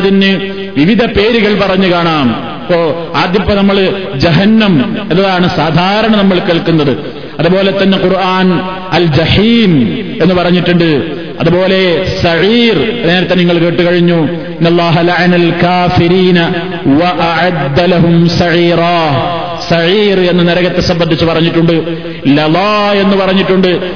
വിവിധ പേരുകൾ പറഞ്ഞു കാണാം. ഇപ്പോ ആദ്യപ്പോ നമ്മൾ ജഹന്നം എന്നതാണ് സാധാരണ നമ്മൾ കേൾക്കുന്നത്. അതുപോലെ തന്നെ ഖുർആൻ അൽ ജഹീം എന്ന് പറഞ്ഞിട്ടുണ്ട്. അതുപോലെ സഴീർ നേരത്തെ നിങ്ങൾ കേട്ട് കഴിഞ്ഞു സഴീർ എന്ന് നരകത്തെ സംബന്ധിച്ച് പറഞ്ഞിട്ടുണ്ട് ലലാ എന്ന് പറഞ്ഞിട്ടുണ്ട്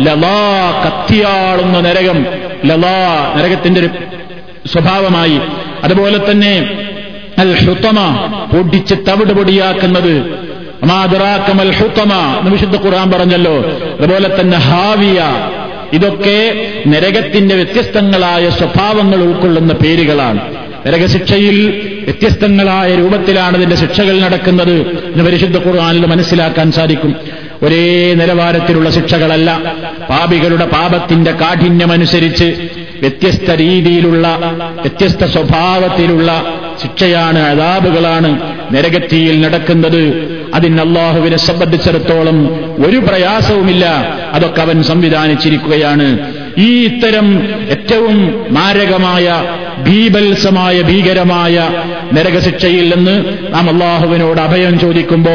ലലാ. കത്തിയാളുന്ന നരകം ലലാ നരകത്തിന്റെ ഒരു സ്വഭാവമായി. അതുപോലെ തന്നെ അൽ ഹുത്തമ പൊടിച്ച് തവിട് പൊടിയാക്കുന്നത് എന്ന് വിശുദ്ധ ഖുർആൻ പറഞ്ഞല്ലോ. അതുപോലെ തന്നെ ഹാവിയ ഇതൊക്കെ നരകത്തിന്റെ വ്യത്യസ്തങ്ങളായ സ്വഭാവങ്ങൾ ഉൾക്കൊള്ളുന്ന പേരുകളാണ്. നരകശിക്ഷയിൽ വ്യത്യസ്തങ്ങളായ രൂപത്തിലാണ് ഇതിന്റെ ശിക്ഷകൾ നടക്കുന്നത് എന്ന് പരിശുദ്ധ ഖുർആാനിൽ മനസ്സിലാക്കാൻ സാധിക്കും. ഒരേ നിലവാരത്തിലുള്ള ശിക്ഷകളല്ല. പാപികളുടെ പാപത്തിന്റെ കാഠിന്യമനുസരിച്ച് വ്യത്യസ്ത രീതിയിലുള്ള വ്യത്യസ്ത സ്വഭാവത്തിലുള്ള ശിക്ഷയാണ് അതാബുകളാണ് നരകത്തിയിൽ നടക്കുന്നത്. അതിന് അള്ളാഹുവിനെ സംബന്ധിച്ചിടത്തോളം ഒരു പ്രയാസവുമില്ല. അതൊക്കെ അവൻ സംവിധാനിച്ചിരിക്കുകയാണ്. ഈ ഇത്തരം ഏറ്റവും മാരകമായ ഭീബത്സമായ ഭീകരമായ നരകശിക്ഷയിൽ നിന്ന് നാം അള്ളാഹുവിനോട് അഭയം ചോദിക്കുമ്പോ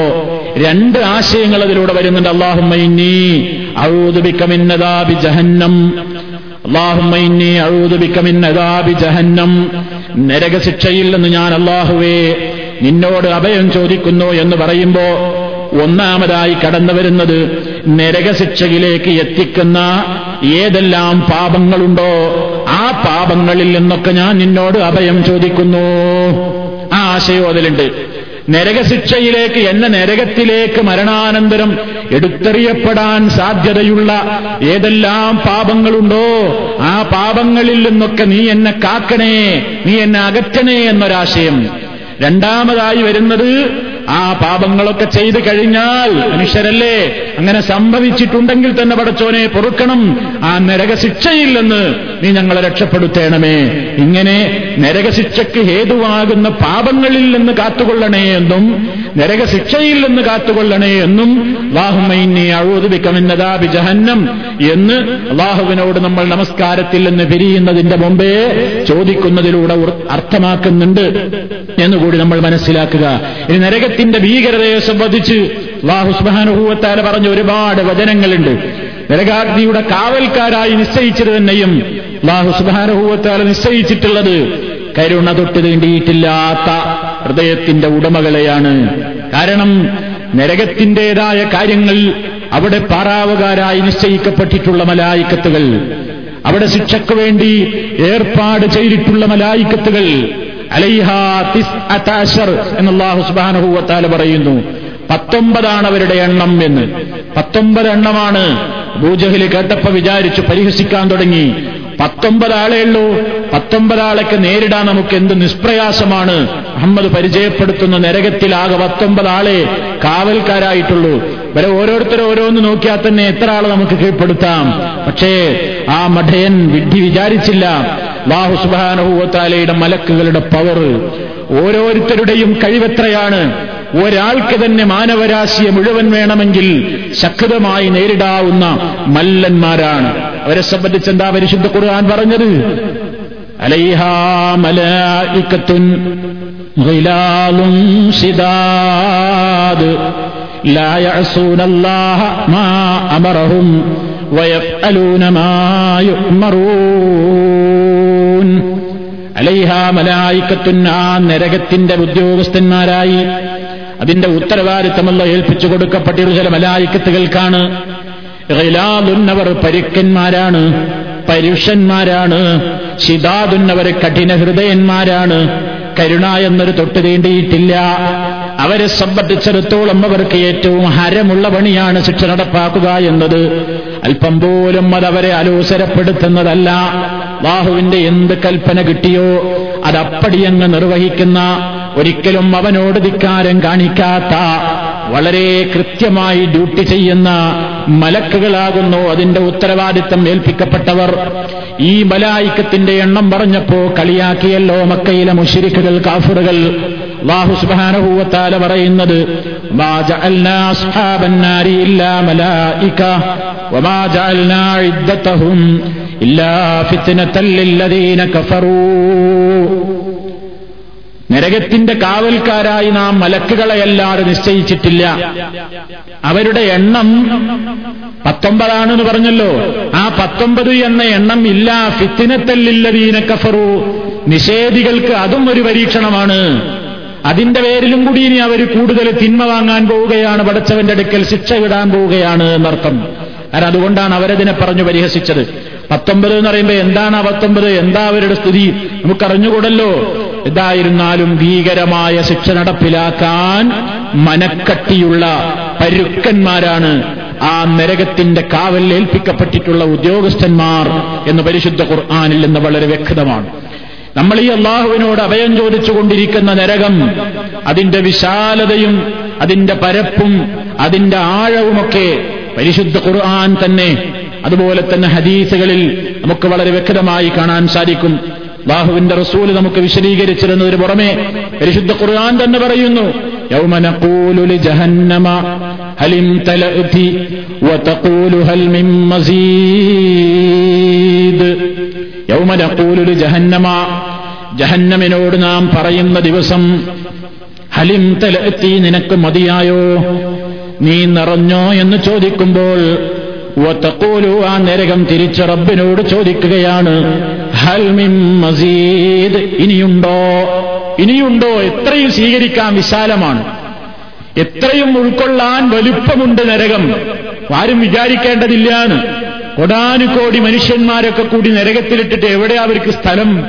രണ്ട് ആശയങ്ങൾ അതിലൂടെ വരുന്നുണ്ട്. അള്ളാഹുമ്മൈനീ ഔദുബിക്കമിന്നതാബി ജഹന്നം. അള്ളാഹുമ്മൈനീ ജഹന്നം. നരകശിക്ഷയിൽ നിന്ന് ഞാൻ അള്ളാഹുവേ നിന്നോട് അഭയം ചോദിക്കുന്നു എന്ന് പറയുമ്പോ ഒന്നാമതായി കടന്നു വരുന്നത് നരകശിക്ഷയിലേക്ക് എത്തിക്കുന്ന ഏതെല്ലാം പാപങ്ങളുണ്ടോ ആ പാപങ്ങളിൽ നിന്നൊക്കെ ഞാൻ നിന്നോട് അഭയം ചോദിക്കുന്നു. ആ ആശയം അതിലുണ്ട്. നരകശിക്ഷയിലേക്ക് എന്ന നരകത്തിലേക്ക് മരണാനന്തരം എടുത്തെറിയപ്പെടാൻ സാധ്യതയുള്ള ഏതെല്ലാം പാപങ്ങളുണ്ടോ ആ പാപങ്ങളിൽ നിന്നൊക്കെ നീ എന്നെ കാക്കണേ നീ എന്നെ അകറ്റണേ എന്നൊരാശയം. രണ്ടാമതായി വരുന്നത് ആ പാപങ്ങളൊക്കെ ചെയ്തു കഴിഞ്ഞാൽ മനുഷ്യരല്ലേ? അങ്ങനെ സംഭവിച്ചിട്ടുണ്ടെങ്കിൽ തന്നെ പടച്ചോനെ പൊറുക്കണം. ആ നരകശിക്ഷയിൽ നിന്ന് നീ ഞങ്ങളെ രക്ഷപ്പെടുത്തേണമേ. ഇങ്ങനെ നരകശിക്ഷയ്ക്ക് ഹേതുവാകുന്ന പാപങ്ങളിൽ നിന്ന് കാത്തുകൊള്ളണേ എന്നും നരകശിക്ഷയിൽ നിന്ന് കാത്തുകൊള്ളണേ എന്നും വാഹുമൈനെ അഴുതുവിക്കമെന്നതാ ജഹന്നം എന്ന് അള്ളാഹുവിനോട് നമ്മൾ നമസ്കാരത്തിൽ നിന്ന് പിരിയുന്നതിന്റെ മുമ്പേ ചോദിക്കുന്നതിലൂടെ അർത്ഥമാക്കുന്നുണ്ട് എന്നുകൂടി നമ്മൾ മനസ്സിലാക്കുക. ഇനി നരകത്തിന്റെ ഭീകരതയെ സംബന്ധിച്ച് അള്ളാഹുസ്ബാനുഭൂവത്താല പറഞ്ഞ ഒരുപാട് വചനങ്ങളുണ്ട്. നരകാഗ്നിയുടെ കാവൽക്കാരായി നിശ്ചയിച്ചത് തന്നെയും അള്ളാഹുസ്ബാനുഭൂവത്താല നിശ്ചയിച്ചിട്ടുള്ളത് കരുണ തൊട്ട് തീണ്ടിയിട്ടില്ലാത്ത ഹൃദയത്തിന്റെ ഉടമകളെയാണ്. കാരണം നരകത്തിന്റേതായ കാര്യങ്ങൾ അവിടെ പാറാവുകാരായി നിശ്ചയിക്കപ്പെട്ടിട്ടുള്ള മലായിക്കത്തുകൾ അവിടെ ശിക്ഷയ്ക്ക് വേണ്ടി ഏർപ്പാട് ചെയ്തിട്ടുള്ള മലായിക്കത്തുകൾ എന്നല്ലാഹു സുബാനഹുവത്താല പറയുന്നു. പത്തൊമ്പതാണ് അവരുടെ എണ്ണം എന്ന്. പത്തൊമ്പത് എണ്ണമാണ് ഭൂജഹിൽ കേട്ടപ്പോ വിചാരിച്ചു പരിഹസിക്കാൻ തുടങ്ങി. പത്തൊമ്പത് ആളേ ഉള്ളൂ. പത്തൊമ്പതാളൊക്കെ നേരിടാൻ നമുക്ക് എന്ത് നിഷ്പ്രയാസമാണ്. അഹമ്മദ് പരിചയപ്പെടുത്തുന്ന നരകത്തിലാകെ പത്തൊമ്പത് ആളെ കാവൽക്കാരായിട്ടുള്ളൂ. വരെ ഓരോരുത്തരും ഓരോന്ന് നോക്കിയാൽ തന്നെ എത്ര ആളെ നമുക്ക് കീഴ്പ്പെടുത്താം. പക്ഷേ ആ മഠയൻ വിഡ്ഢി വിചാരിച്ചില്ല. ബാഹു സുബാനഹുവത്താലയുടെ മലക്കുകളുടെ പവർ ഓരോരുത്തരുടെയും കഴിവെത്രയാണ് ഒരാൾക്ക് തന്നെ മാനവരാശിയെ മുഴുവൻ വേണമെങ്കിൽ ശക്തമായി നേരിടാവുന്ന മല്ലന്മാരാണ് അവരെ സംബന്ധിച്ച് എന്താ പരിശുദ്ധ ഖുർആൻ പറഞ്ഞത് അലൈഹാമലിക്കത്തുൻ لا يعصون الله ما أمرهم ويفعلون ما يؤمرون അലൈഹ മലായിക്കത്തുൻ ആ നരകത്തിന്റെ ഉദ്യോഗസ്ഥന്മാരായി. അതിന്റെ ഉത്തരവാദിത്തമല്ല ഏൽപ്പിച്ചു കൊടുക്കപ്പെട്ടിരുന്ന ചില മലായിക്കത്തുകൾക്കാണ്. ഹിലാദുന്നവർ പരുക്കന്മാരാണ് പരുഷന്മാരാണ് ശിതാദുന്നവർ കഠിന ഹൃദയന്മാരാണ് കരുണ എന്നൊരു തൊട്ട് തീണ്ടിയിട്ടില്ല. അവരെ സംബന്ധിച്ചിടത്തോളം അവർക്ക് ഏറ്റവും ഹരമുള്ള പണിയാണ് ശിക്ഷ നടപ്പാക്കുക എന്നത്. അല്പം പോലും അവരെ അലോസരപ്പെടുത്തുന്നതല്ല. ബാഹുവിന്റെ എന്ത് കൽപ്പന കിട്ടിയോ അതപ്പടിയങ്ങ് നിർവഹിക്കുന്ന ഒരിക്കലും അവനോട് ധിക്കാരം കാണിക്കാത്ത വളരെ കൃത്യമായി ഡ്യൂട്ടി ചെയ്യുന്ന മലക്കുകളാകുന്നു അതിന്റെ ഉത്തരവാദിത്തം ഏൽപ്പിക്കപ്പെട്ടവർ. ഈ മലായിക്കത്തിന്റെ എണ്ണം പറഞ്ഞപ്പോ കളിയാക്കിയല്ലോ മക്കയിലെ മുഷിരിക്കുകൾ കാഫറുകൾ. അള്ളാഹു ഇല്ല പറയുന്നത് നരകത്തിന്റെ കാവൽക്കാരായി നാം മലക്കുകളെയല്ലാതെ നിശ്ചയിച്ചിട്ടില്ല. അവരുടെ എണ്ണം പത്തൊമ്പതാണെന്ന് പറഞ്ഞല്ലോ. ആ പത്തൊമ്പത് എന്ന എണ്ണം ഇല്ല ഫിത്തിനത്തല്ലില്ലതീന കഫറു. നിഷേധികൾക്ക് അതും ഒരു പരീക്ഷണമാണ്. അതിന്റെ പേരിലും കൂടി ഇനി അവർ കൂടുതൽ തിന്മ വാങ്ങാൻ പോവുകയാണ്. പടച്ചവന്റെ അടുക്കൽ ശിക്ഷ വിടാൻ പോവുകയാണ് എന്നർത്ഥം. അതുകൊണ്ടാണ് അവരതിനെ പറഞ്ഞു പരിഹസിച്ചത്. പത്തൊമ്പത് എന്ന് പറയുമ്പോൾ എന്താണ് ആ പത്തൊമ്പത്? എന്താ അവരുടെ സ്ഥിതി? നമുക്കറിഞ്ഞുകൂടല്ലോ. എന്തായിരുന്നാലും ഭീകരമായ ശിക്ഷ നടപ്പിലാക്കാൻ മനക്കട്ടിയുള്ള പരുക്കന്മാരാണ് ആ നരകത്തിന്റെ കാവൽ ഏൽപ്പിക്കപ്പെട്ടിട്ടുള്ള ഉദ്യോഗസ്ഥന്മാർ എന്ന് പരിശുദ്ധ ഖുർആാനിൽ നിന്ന് വളരെ വ്യക്തമാണ്. നമ്മൾ ഈ അള്ളാഹുവിനോട് അഭയം ചോദിച്ചുകൊണ്ടിരിക്കുന്ന നരകം അതിന്റെ വിശാലതയും അതിന്റെ പരപ്പും അതിന്റെ ആഴവുമൊക്കെ പരിശുദ്ധ ഖുർആൻ തന്നെ അതുപോലെ തന്നെ ഹദീസുകളിൽ നമുക്ക് വളരെ വ്യക്തമായി കാണാൻ സാധിക്കും. ബാഹുവിന്റെ റസൂൽ നമുക്ക് വിശദീകരിച്ചിരുന്നതിന് പുറമെ പരിശുദ്ധ ഖുർആൻ തന്നെ പറയുന്നു ജഹന്നമ ജഹന്നമിനോട് നാം പറയുന്ന ദിവസം ഹലിം തലത്തി നിനക്ക് മതിയായോ? നീ നിറഞ്ഞോ? എന്ന് ചോദിക്കുമ്പോൾ വത്തക്കൂലു ആ നരകം തിരിച്ച് റബ്ബിനോട് ചോദിക്കുകയാണ് ഹൽമിം മസീദ് ഇനിയുണ്ടോ? ഇനിയുണ്ടോ? എത്രയും സ്വീകരിക്കാൻ വിശാലമാണ്. എത്രയും ഉൾക്കൊള്ളാൻ വലുപ്പമുണ്ട് നരകം. ആരും വിചാരിക്കേണ്ടതില്ലാന്ന്. കൊടാനുകോടി മനുഷ്യന്മാരൊക്കെ കൂടി നരകത്തിലിട്ടിട്ട് എവിടെയാ അവർക്ക് സ്ഥലം?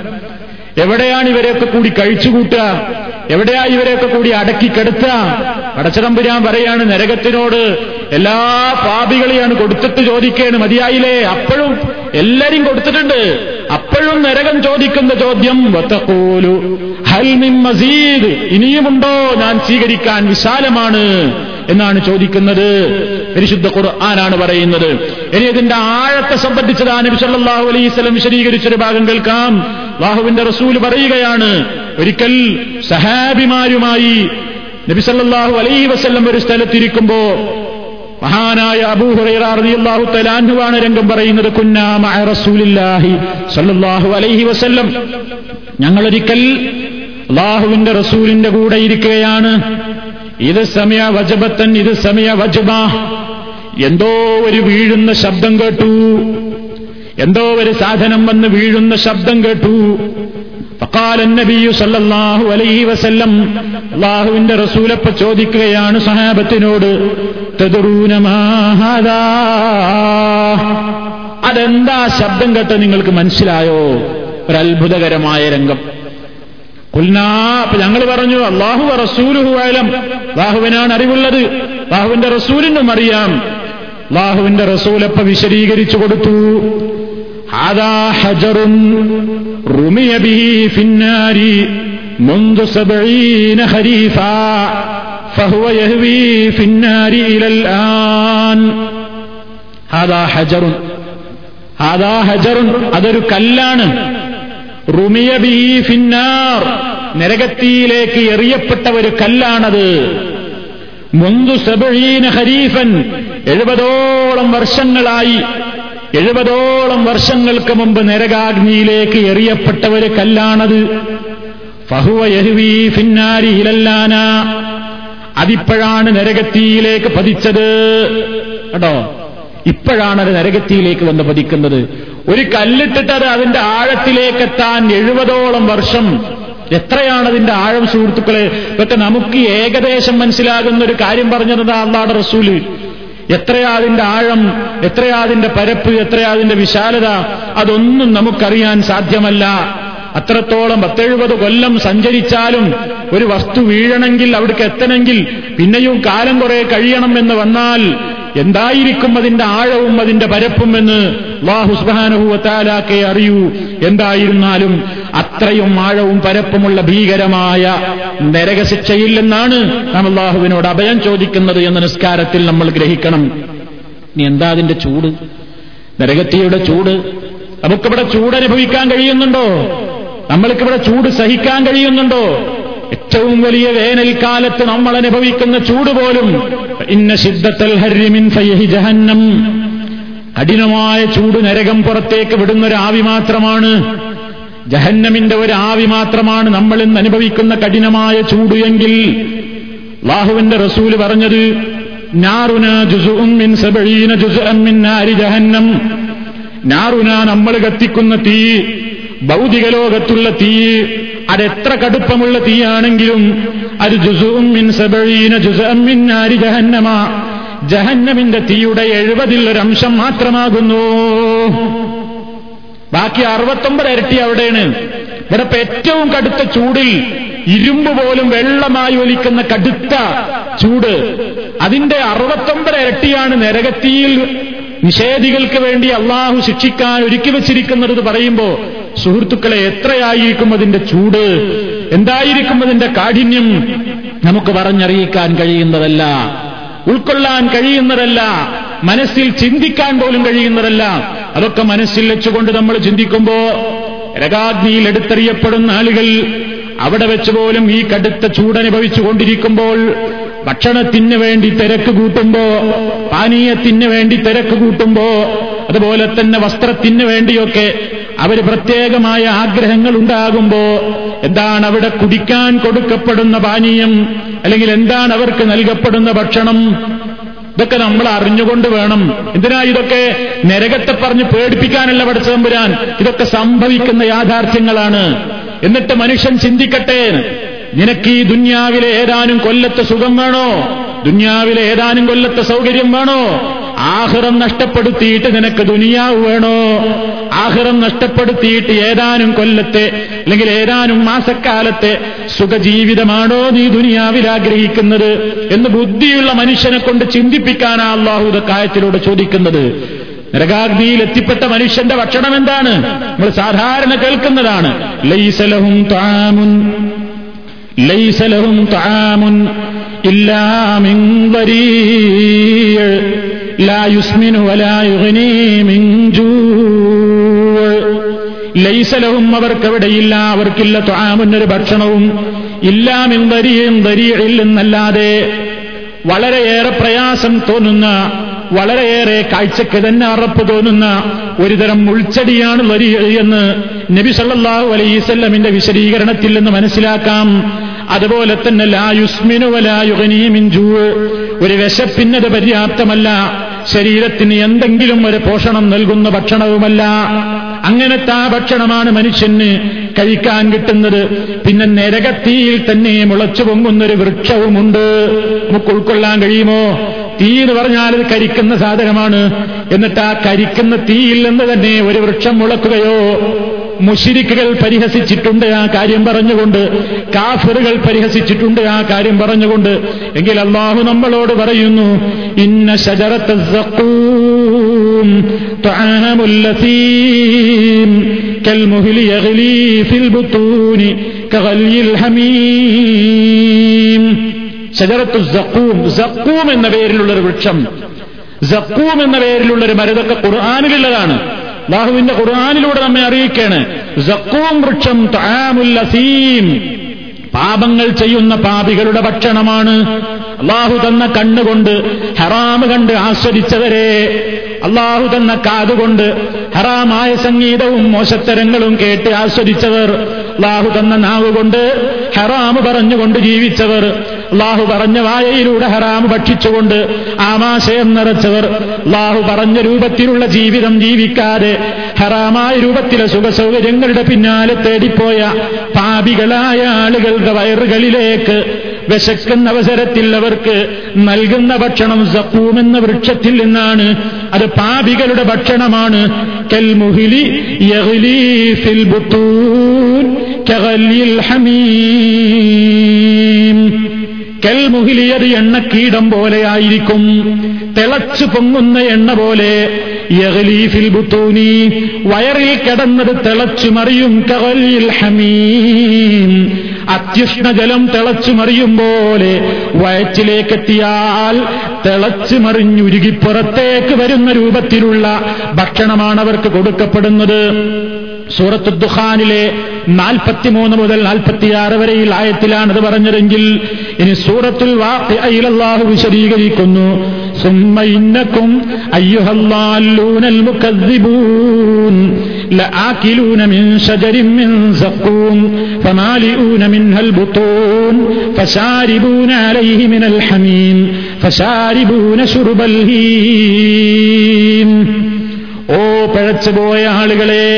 എവിടെയാണ് ഇവരെയൊക്കെ കൂടി കഴിച്ചുകൂട്ടുക? എവിടെയാ ഇവരെയൊക്കെ കൂടി അടക്കി കെടുത്തുക? പടച്ചതമ്പുരാൻ പറയാണ് നരകത്തിനോട് എല്ലാ പാപികളെയാണ് കൊടുത്തിട്ട് ചോദിക്കേണ് മതിയായില്ലേ? അപ്പോഴും എല്ലാരും കൊടുത്തിട്ടുണ്ട്. അപ്പോഴും നരകം ചോദിക്കുന്ന ചോദ്യം വത്തക്കോലു ഹൽ മസീദ് ഇനിയുമുണ്ടോ? ഞാൻ സ്വീകരിക്കാൻ വിശാലമാണ് എന്നാണ് ചോദിക്കുന്നത്. പരിശുദ്ധ ഖുർആനാണ് പറയുന്നത്. ഇനി ഇതിന്റെ ആഴത്തെ സംബന്ധിച്ചതാ നബി സല്ലല്ലാഹു അലൈഹി വസല്ലം വിശദീകരിച്ചൊരു ഭാഗം കേൾക്കാം. ബാഹുവിന്റെ റസൂൽ പറയുകയാണ് ഒരിക്കൽ സഹാബിമാരുമായി നബിസല്ലാഹു അലൈഹി വസല്ലം ഒരു സ്ഥലത്തിരിക്കുമ്പോ മഹാനായ അബൂഹുറൈറാഹു തലാൻഹുവാണ് രംഗം പറയുന്നത് അലൈഹി വസല്ലം. ഞങ്ങളൊരിക്കൽ അള്ളാഹുവിന്റെ റസൂലിന്റെ കൂടെ ഇരിക്കുകയാണ്. ഇത് സമയ വജബത്തൻ ഇത് സമയ വജബ. എന്തോ ഒരു വീഴുന്ന ശബ്ദം കേട്ടു. എന്തോ ഒരു സാധനം വന്ന് വീഴുന്ന ശബ്ദം കേട്ടു. വസല്ലം അള്ളാഹുവിന്റെ റസൂലപ്പ ചോദിക്കുകയാണ് സഹാബത്തിനോട് അതെന്താ ശബ്ദം കേട്ട് നിങ്ങൾക്ക് മനസ്സിലായോ? ഒരത്ഭുതകരമായ രംഗം. കുൽനാ അപ്പൊ ഞങ്ങൾ പറഞ്ഞു അള്ളാഹു റസൂലുഹു ആയാലും അള്ളാഹുവിനാണ് അറിവുള്ളത്. അള്ളാഹുവിന്റെ റസൂലിനും അറിയാം. അള്ളാഹുവിന്റെ റസൂലപ്പ വിശദീകരിച്ചു കൊടുത്തു. هذا حجر رمي به في النار منذ سبعين خريفا فهو يهوي في النار إلى الآن هذا حجر هذا حجر അതൊരു കല്ലാണ് റുമിയ ബി ഫിന്നാർ നരകത്തിയിലേക്ക് എറിയപ്പെട്ട ഒരു കല്ലാണത് മുന്തു സബഴീന ഹരീഫൻ എഴുപതോളം വർഷങ്ങളായി എഴുപതോളം വർഷങ്ങൾക്ക് മുമ്പ് നരകാഗ്നിയിലേക്ക് എറിയപ്പെട്ടവര് കല്ലാണത്. ഫഹുവ യഹ്വി ഫിന്നാരി ഹിലല്ലാന. അതിപ്പോഴാണ് നരകത്തിയിലേക്ക് പതിച്ചത്. കേട്ടോ ഇപ്പോഴാണ് അത് നരകത്തിയിലേക്ക് വന്ന് പതിക്കുന്നത്. ഒരു കല്ലിട്ടിട്ട് അത് അതിന്റെ ആഴത്തിലേക്കെത്താൻ എഴുപതോളം വർഷം. എത്രയാണ് അതിന്റെ ആഴം സുഹൃത്തുക്കളെ? ഇതൊക്കെ നമുക്ക് ഏകദേശം മനസ്സിലാകുന്ന ഒരു കാര്യം പറഞ്ഞത് അള്ളാടെ റസൂൽ. എത്രയാ അതിന്റെ ആഴം എത്രയാതിന്റെ പരപ്പ് എത്രയാതിന്റെ വിശാലത അതൊന്നും നമുക്കറിയാൻ സാധ്യമല്ല. അത്രത്തോളം പത്തെഴുപത് കൊല്ലം സഞ്ചരിച്ചാലും ഒരു വസ്തു വീഴണമെങ്കിൽ അവിടേക്ക് എത്തണമെങ്കിൽ പിന്നെയും കാലം കുറെ കഴിയണം എന്ന് വന്നാൽ എന്തായിരിക്കും അതിന്റെ ആഴവും അതിന്റെ പരപ്പും എന്ന് വാഹുസ്ബാനുഭൂവത്താലാക്കെ അറിയൂ. എന്തായിരുന്നാലും അത്രയും ആഴവും പരപ്പുമുള്ള ഭീകരമായ നരകശിക്ഷയില്ലെന്നാണ് നാം അള്ളാഹുവിനോട് അഭയം ചോദിക്കുന്നത് എന്ന നിസ്കാരത്തിൽ നമ്മൾ ഗ്രഹിക്കണം. ഇനി എന്താ അതിന്റെ ചൂട്? നരകത്തിയുടെ ചൂട്? നമുക്കിവിടെ ചൂട് അനുഭവിക്കാൻ കഴിയുന്നുണ്ടോ? നമ്മൾക്കിവിടെ ചൂട് സഹിക്കാൻ കഴിയുന്നുണ്ടോ? ഏറ്റവും വലിയ വേനൽക്കാലത്ത് നമ്മൾ അനുഭവിക്കുന്ന ചൂട് പോലും. ഇന്ന സിദ്ധത്തൽ ഹരിമിൻ ഫയഹി ജഹന്നം. കഠിനമായ ചൂട് നരകം പുറത്തേക്ക് വിടുന്ന ഒരു ആവി മാത്രമാണ്. ജഹന്നമിന്റെ ഒരു ആവി മാത്രമാണ് നമ്മൾ ഇന്ന് അനുഭവിക്കുന്ന കഠിനമായ ചൂട് എങ്കിൽ. ലാഹുവിന്റെ റസൂൽ പറഞ്ഞത് ജഹന്നം. നാറുന നമ്മൾ കത്തിക്കുന്ന തീ ഭൗതിക ലോകത്തുള്ള തീ അതെത്ര കടുപ്പമുള്ള തീയാണെങ്കിലും അത് ജുസുഉം മിൻ നാരി ജഹന്നമ. ജഹന്നമിന്റെ തീയുടെ എഴുപതിൽ ഒരംശം മാത്രമാകുന്നു. ബാക്കി അറുപത്തൊമ്പത് ഇരട്ടി അവിടെയാണ്. ഇവിടെ ഏറ്റവും കടുത്ത ചൂടിൽ ഇരുമ്പ് പോലും വെള്ളമായി ഒലിക്കുന്ന കടുത്ത ചൂട്. അതിന്റെ അറുപത്തൊമ്പത് ഇരട്ടിയാണ് നരകത്തിയിൽ നിഷേധികൾക്ക് വേണ്ടി അള്ളാഹു ശിക്ഷിക്കാൻ ഒരുക്കി വെച്ചിരിക്കുന്നത് പറയുമ്പോ സുഹൃത്തുക്കളെ എത്രയായിരിക്കും അതിന്റെ ചൂട്? എന്തായിരിക്കും അതിന്റെ കാഠിന്യം? നമുക്ക് പറഞ്ഞറിയിക്കാൻ കഴിയുന്നതല്ല ഉൾക്കൊള്ളാൻ കഴിയുന്നതല്ല മനസ്സിൽ ചിന്തിക്കാൻ പോലും കഴിയുന്നതല്ല. അതൊക്കെ മനസ്സിൽ വെച്ചുകൊണ്ട് നമ്മൾ ചിന്തിക്കുമ്പോ രകാഗ്നിയിൽ എടുത്തെറിയപ്പെടുന്ന ആളുകൾ അവിടെ വെച്ച് പോലും ഈ കടുത്ത ചൂടനുഭവിച്ചു കൊണ്ടിരിക്കുമ്പോൾ ഭക്ഷണത്തിന് വേണ്ടി തിരക്ക് കൂട്ടുമ്പോ പാനീയത്തിന് വേണ്ടി തിരക്ക് കൂട്ടുമ്പോ അതുപോലെ തന്നെ വസ്ത്രത്തിന് വേണ്ടിയൊക്കെ അവർ പ്രത്യേകമായ ആഗ്രഹങ്ങൾ ഉണ്ടാകുമ്പോ എന്താണ് അവിടെ കുടിക്കാൻ കൊടുക്കപ്പെടുന്ന പാനീയം? അല്ലെങ്കിൽ എന്താണ് അവർക്ക് നൽകപ്പെടുന്ന ഭക്ഷണം? ഇതൊക്കെ നമ്മൾ അറിഞ്ഞുകൊണ്ട് വേണം. എന്തിനാ ഇതൊക്കെ നരകത്തെ പറഞ്ഞ് പേടിപ്പിക്കാനല്ല പഠിച്ചതമ്പുരാൻ ഇതൊക്കെ സംഭവിക്കുന്ന യാഥാർത്ഥ്യങ്ങളാണ്. എന്നിട്ട് മനുഷ്യൻ ചിന്തിക്കട്ടെ. നിനക്ക് ഈ ദുന്യാവിലെ ഏതാനും കൊല്ലത്തെ സുഖം വേണോ? ദുന്യാവിലെ ഏതാനും കൊല്ലത്തെ സൗകര്യം വേണോ? ആഹ്റം നഷ്ടപ്പെടുത്തിയിട്ട് നിനക്ക് ദുനിയാവ് വേണോ? ആഹ്റം നഷ്ടപ്പെടുത്തിയിട്ട് ഏതാനും കൊല്ലത്തെ അല്ലെങ്കിൽ ഏതാനും മാസക്കാലത്തെ സുഖജീവിതമാണോ നീ ദുനിയാവിൽ ആഗ്രഹിക്കുന്നത് എന്ന് ബുദ്ധിയുള്ള മനുഷ്യനെ കൊണ്ട് ചിന്തിപ്പിക്കാനാ അള്ളാഹു കായത്തിലൂടെ ചോദിക്കുന്നത്. നരകാഗ്നിയിൽ എത്തിപ്പെട്ട മനുഷ്യന്റെ ഭക്ഷണം എന്താണ് നമ്മൾ സാധാരണ കേൾക്കുന്നതാണ്. ലൈസലഹും താമുൻ ലൈസലഹും താമുൻ ഇല്ലാമിൻ ലാ യുസ്മിനു വലാ യുഗ്നീ മിൻ ലൈസലഹും അവർക്കവിടെയില്ല അവർക്കില്ല ത്വാമുന്നൊരു ഭക്ഷണവും ഇല്ലാമിൻ ദരിയും ദരിയിൽ നിന്നല്ലാതെ വളരെയേറെ പ്രയാസം തോന്നുന്ന വളരെയേറെ കാഴ്ചക്ക് തന്നെ അറപ്പ് തോന്നുന്ന ഒരുതരം ഉൾച്ചടിയാണ് വരി എന്ന് നബി സല്ലാഹു അലൈസല്ലമിന്റെ വിശദീകരണത്തിൽ നിന്ന് മനസ്സിലാക്കാം. അതുപോലെ തന്നെ ലായുസ്മിനു വലായുഗനീമിഞ്ചൂ ഒരു വിശപ്പിന്നത് പര്യാപ്തമല്ല. ശരീരത്തിന് എന്തെങ്കിലും ഒരു പോഷണം നൽകുന്ന ഭക്ഷണവുമല്ല. അങ്ങനത്തെ ആ ഭക്ഷണമാണ് മനുഷ്യന് കഴിക്കാൻ കിട്ടുന്നത്. പിന്നെ നരകത്തിയിൽ തന്നെ മുളച്ചു പൊങ്ങുന്നൊരു വൃക്ഷവുമുണ്ട്. നമുക്ക് ഉൾക്കൊള്ളാൻ കഴിയുമോ? തീ എന്ന് പറഞ്ഞാൽ അത് കരിക്കുന്ന സാധനമാണ്. എന്നിട്ട് ആ കരിക്കുന്ന തീയിൽ നിന്ന് തന്നെ ഒരു വൃക്ഷം മുളക്കുകയോ മുഷിരിക്കുകൾ പരിഹസിച്ചിട്ടുണ്ട് ആ കാര്യം പറഞ്ഞുകൊണ്ട് കാഫറുകൾ പരിഹസിച്ചിട്ടുണ്ട് ആ കാര്യം പറഞ്ഞുകൊണ്ട്. എങ്കിൽ അള്ളാഹു നമ്മളോട് പറയുന്നു ഇന്ന ശജറത്ത് ഷജറത്തു സക്കൂം സക്കൂം എന്ന പേരിലുള്ള ഒരു വൃക്ഷം. സക്കൂം എന്ന പേരിലുള്ള ഒരു മരുതൊക്കെ ഖുർആാനിലുള്ളതാണ്. ബാഹുവിന്റെ ഖുർആാനിലൂടെ നമ്മെ അറിയിക്കാണ്. സക്കൂം വൃക്ഷം താമുല്ലസീം പാപങ്ങൾ ചെയ്യുന്ന പാപികളുടെ ഭക്ഷണമാണ്. അള്ളാഹു തന്ന കണ്ണുകൊണ്ട് ഹറാമ് കണ്ട് ആസ്വദിച്ചവരെ. അള്ളാഹു തന്ന കാതുകൊണ്ട് ഹറാമായ സംഗീതവും മോശത്തരങ്ങളും കേട്ട് ആസ്വദിച്ചവർ അള്ളാഹു തന്ന നാവുകൊണ്ട് ഹറാമു പറഞ്ഞുകൊണ്ട് ജീവിച്ചവർ അള്ളാഹു പറഞ്ഞ വായയിലൂടെ ഹറാമ് ഭക്ഷിച്ചുകൊണ്ട് ആമാശയം നിറച്ചവർ അള്ളാഹു പറഞ്ഞ രൂപത്തിലുള്ള ജീവിതം ജീവിക്കാതെ ഹറാമായ രൂപത്തിലെ സുഖസൗകര്യങ്ങളുടെ പിന്നാലെ തേടിപ്പോയ പാപികളായ ആളുകളുടെ വയറുകളിലേക്ക് വിശക്കുന്ന അവസരത്തിൽ അവർക്ക് നൽകുന്ന ഭക്ഷണം സപ്പൂം എന്ന വൃക്ഷത്തിൽ നിന്നാണ്. അത് പാപികളുടെ ഭക്ഷണമാണ്. കൽമുഹിലി ഫിൽ ബുത്തൂൻ കഗല്ലിൽ ഹമീം. എണ്ണക്കീടം പോലെയായിരിക്കും തിളച്ചു പൊങ്ങുന്ന എണ്ണ പോലെ യഹലീഫിൽ ബുത്തൂനി. വയറിൽ കിടന്നത് തിളച്ചു മറിയും കവലിൽ ഹമീം. അത്യുഷ്ണജലം തിളച്ചു മറിയും പോലെ വയറ്റിലേക്കെത്തിയാൽ തിളച്ചു മറിഞ്ഞുരുകി പുറത്തേക്ക് വരുന്ന രൂപത്തിലുള്ള ഭക്ഷണമാണ് അവർക്ക് കൊടുക്കപ്പെടുന്നത്. സൂറത്ത് ദുഹാനിലെ നാൽപ്പത്തിമൂന്ന് മുതൽ നാൽപ്പത്തിയാറ് വരെ ഈ ലായത്തിലാണത് പറഞ്ഞതെങ്കിൽ ഇനി സൂറത്തുൽ വാഹു വിശദീകരിക്കുന്നു. സുമ്മ ഇന്നക്കും അയ്യുഹല്ലാലൂനൽ لآكلون من شجر من زقوم فمالئون منها البطون فشاربون عليه من الحميم فشاربون شرب الهيم ഓ പഴച്ചുപോയ ആളുകളെ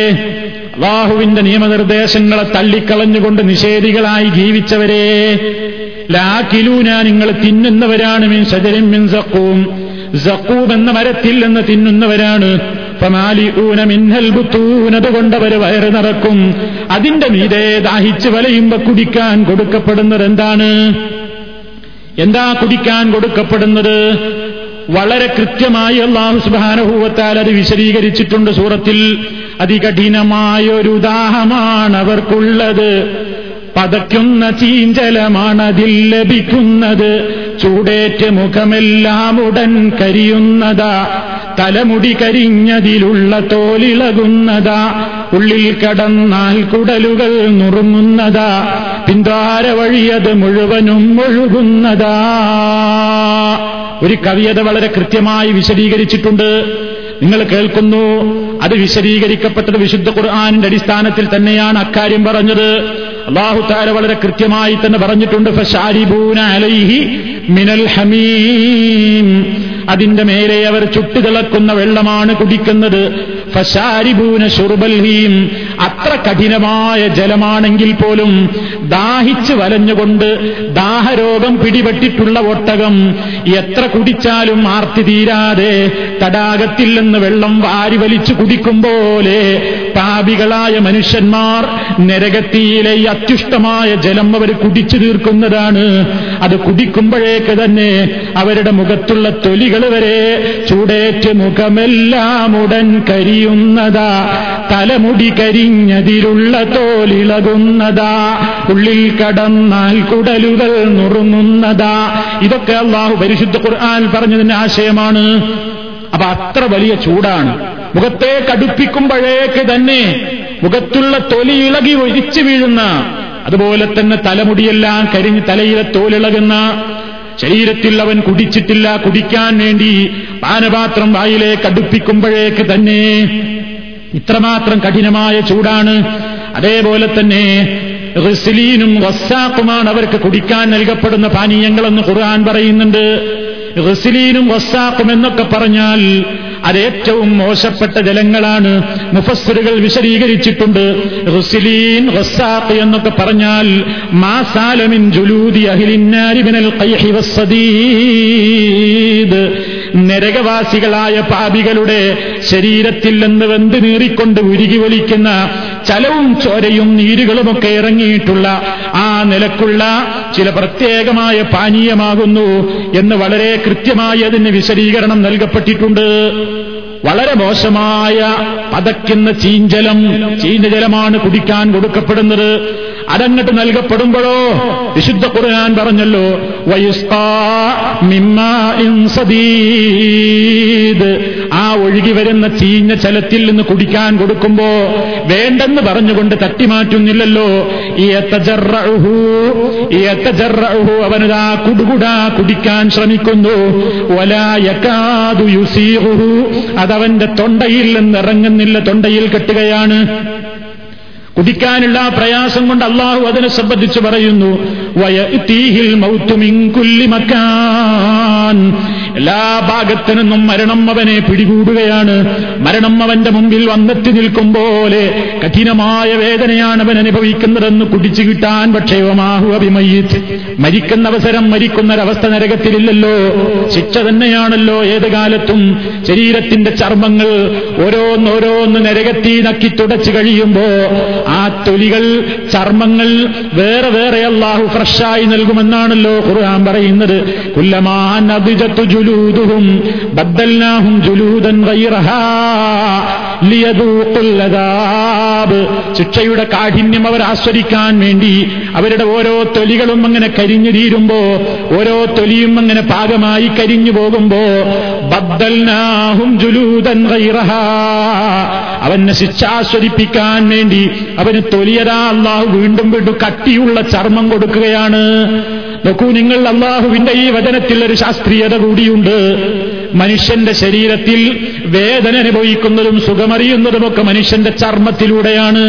അള്ളാഹുവിന്റെ നിയമനിർദ്ദേശങ്ങളെ തള്ളിക്കളഞ്ഞുകൊണ്ട് നിഷേധികളായി ജീവിച്ചവരെ ലാക്കിലൂന നിങ്ങൾ തിന്നുന്നവരാണ് മിൻ സജരിൻ മിൻ സക്കൂം സക്കൂം എന്ന മരത്തിൽ നിന്ന് തിന്നുന്നവരാണ് മിന്നൽ ബുത്തൂനതുകൊണ്ടവർ വയറ് നിറക്കും. അതിന്റെ മീതെ ദാഹിച്ച് വലയുമ്പോ കുടിക്കാൻ കൊടുക്കപ്പെടുന്നത് എന്താണ് എന്താ കുടിക്കാൻ കൊടുക്കപ്പെടുന്നത്? വളരെ കൃത്യമായി അള്ളാഹു സുബാനുഭൂവത്താൽ അത് വിശദീകരിച്ചിട്ടുണ്ട് സൂറത്തിൽ. അതികഠിനമായ ഒരു ദാഹമാണ് അവർക്കുള്ളത്. പതയ്ക്കുന്ന ചീഞ്ചലമാണ് അതിൽ ലഭിക്കുന്നത്. ചൂടേറ്റ് മുഖമെല്ലാം ഉടൻ കരിയുന്നതാ. തലമുടി കരിഞ്ഞതിലുള്ള തോലിളകുന്നതാ. ഉള്ളിൽ കടന്നാൽ കുടലുകൾ നുറുങ്ങുന്നതാ. പിന്താര വഴിയത് മുഴുവനും ഒഴുകുന്നതാ. ഒരു കവിയത വളരെ കൃത്യമായി വിശദീകരിച്ചിട്ടുണ്ട്. നിങ്ങൾ കേൾക്കുന്നു. അത് വിശദീകരിക്കപ്പെട്ടത് വിശുദ്ധ ഖുർആാനിന്റെ അടിസ്ഥാനത്തിൽ തന്നെയാണ് അക്കാര്യം പറഞ്ഞത്. അള്ളാഹു താര വളരെ കൃത്യമായി തന്നെ പറഞ്ഞിട്ടുണ്ട്. അലൈഹി മിനൽ ഹമീം. അതിന്റെ മേലെ അവർ ചുട്ടുതിളക്കുന്ന വെള്ളമാണ് കുടിക്കുന്നത്. ഫശാരിബൂന ഷുർബൽഹീം അത്ര കഠിനമായ ജലമാണെങ്കിൽ പോലും ദാഹിച്ച് വലഞ്ഞുകൊണ്ട് ദാഹരോഗം പിടിപെട്ടിട്ടുള്ള ഒട്ടകം എത്ര കുടിച്ചാലും ആർത്തി തീരാതെ തടാകത്തിൽ നിന്ന് വെള്ളം വാരി വലിച്ചു കുടിക്കും പോലെ പാപികളായ മനുഷ്യന്മാർ നരകത്തിയിലെ അത്യുഷ്ടമായ ജലം അവർ കുടിച്ചു തീർക്കുന്നതാണ്. അത് കുടിക്കുമ്പോഴേക്ക് തന്നെ അവരുടെ മുഖത്തുള്ള തൊലികൾ വരെ ചൂടേറ്റ് മുഖമെല്ലാം ഉടൻ കരിയുന്നതാ. തലമുടി കരിഞ്ഞതിലുള്ള തോലിളകുന്നതാ. ഉള്ളിൽ കടന്നാൽ കുടലുകൾ നുറുങ്ങുന്നതാ. ഇതൊക്കെ അള്ളാഹു പരിശുദ്ധ ഖുർആൻ പറഞ്ഞതിന്റെ ആശയമാണ്. അപ്പൊ അത്ര വലിയ ചൂടാണ്. മുഖത്തെ കടുപ്പിക്കുമ്പോഴേക്ക് തന്നെ മുഖത്തുള്ള തൊലി ഇളകി ഒരിച്ചു വീഴുന്ന അതുപോലെ തന്നെ തലമുടിയെല്ലാം കരിഞ്ഞ് തലയിലെ തോലിളകുന്ന ശരീരത്തിൽ അവൻ കുടിച്ചിട്ടില്ല കുടിക്കാൻ വേണ്ടി പാനപാത്രം വായിലേക്ക് അടുപ്പിക്കുമ്പോഴേക്ക് തന്നെ ഇത്രമാത്രം കഠിനമായ ചൂടാണ്. അതേപോലെ തന്നെ റിസ്ലീനും വസ്സാക്കുമാണ് അവർക്ക് കുടിക്കാൻ നൽകപ്പെടുന്ന പാനീയങ്ങളെന്ന് ഖുർആൻ പറയുന്നുണ്ട്. റിസ്ലീനും വസ്സാക്കും എന്നൊക്കെ പറഞ്ഞാൽ അത് ഏറ്റവും മോശപ്പെട്ട ജലങ്ങളാണ് മുഫസ്സറുകൾ വിശദീകരിച്ചിട്ടുണ്ട്. റുസിലീൻ റസാഖ് എന്നൊക്കെ പറഞ്ഞാൽ മാസാലമിൻ ജുലൂദി അഹിലിന്നാരിബിനൽ ഖൈഹി വസ്സദീദ്. നരകവാസികളായ പാപികളുടെ ശരീരത്തിൽ നിന്ന് വെന്ത് നീറിക്കൊണ്ട് ഉരുകി വലിക്കുന്ന ചലവും ചോരയും നീരുകളുമൊക്കെ ഇറങ്ങിയിട്ടുള്ള ആ നിലക്കുള്ള ചില പ്രത്യേകമായ പാനീയമാകുന്നു എന്ന് വളരെ കൃത്യമായി അതിന് വിശദീകരണം നൽകപ്പെട്ടിട്ടുണ്ട്. വളരെ മോശമായ പതയ്ക്കുന്ന ചീഞ്ചലം ചീഞ്ചജലമാണ് കുടിക്കാൻ കൊടുക്കപ്പെടുന്നത്. അതങ്ങട്ട് നൽകപ്പെടുമ്പോഴോ വിശുദ്ധ ഖുർആൻ പറഞ്ഞല്ലോ ആ ഒഴുകി വരുന്ന ചീഞ്ഞ ചലത്തിൽ നിന്ന് കുടിക്കാൻ കൊടുക്കുമ്പോ വേണ്ടെന്ന് പറഞ്ഞുകൊണ്ട് തട്ടിമാറ്റുന്നില്ലല്ലോ. അവനതാ കുടുകുടാ കുടിക്കാൻ ശ്രമിക്കുന്നു. ഒലായക്കാതു യുസീഹു അതവന്റെ തൊണ്ടയിൽ നിന്ന് ഇറങ്ങുന്നില്ല തൊണ്ടയിൽ കെട്ടുകയാണ്. കുടിക്കാനുള്ള പ്രയാസം കൊണ്ട് അള്ളാഹു അതിനെ സംബന്ധിച്ച് പറയുന്നു വയത്തീഹിൽ മക്കാൻ എല്ലാ ഭാഗത്തു നിന്നും മരണം അവനെ പിടികൂടുകയാണ്. മരണം അവന്റെ മുമ്പിൽ വന്നെത്തി നിൽക്കും പോലെ കഠിനമായ വേദനയാണ് അവൻ അനുഭവിക്കുന്നതെന്ന് കുടിച്ചു കിട്ടാൻ പക്ഷേ മാഹു അഭിമയിച്ച് മരിക്കുന്ന അവസരം മരിക്കുന്നൊരവസ്ഥ നരകത്തിലില്ലല്ലോ. ശിക്ഷ തന്നെയാണല്ലോ ഏത് കാലത്തും. ശരീരത്തിന്റെ ചർമ്മങ്ങൾ ഓരോന്നോരോന്ന് നരകത്തി നക്കി തുടച്ചു കഴിയുമ്പോ ആ തൊലികൾ ചർമ്മങ്ങൾ വേറെ വേറെ അള്ളാഹു ഫ്രഷായി നൽകുമെന്നാണല്ലോ ഖുർആൻ പറയുന്നത്. കുല്ലമാൻ ബദ്ദൽനാഹും ഗൈറഹാ ശിക്ഷയുടെ കാഠിന്യം അവർ ആസ്വദിക്കാൻ വേണ്ടി അവരുടെ ഓരോ തൊലികളും അങ്ങനെ കരിഞ്ഞു തീരുമ്പോ ഓരോ തൊലിയും അങ്ങനെ പാകമായി കരിഞ്ഞു പോകുമ്പോ ബദ്ദൽനാഹും ജുലൂദൻ അവനെ ശിക്ഷ ആസ്വദിപ്പിക്കാൻ വേണ്ടി അവന് തൊലിയതാ അള്ളാഹു വീണ്ടും വീണ്ടും കട്ടിയുള്ള ചർമ്മം കൊടുക്കുകയാണ്. നോക്കൂ നിങ്ങൾ അള്ളാഹുവിന്റെ ഈ വചനത്തിൽ ഒരു ശാസ്ത്രീയത കൂടിയുണ്ട്. മനുഷ്യന്റെ ശരീരത്തിൽ വേദന അനുഭവിക്കുന്നതും സുഖമറിയുന്നതുമൊക്കെ മനുഷ്യന്റെ ചർമ്മത്തിലൂടെയാണ്.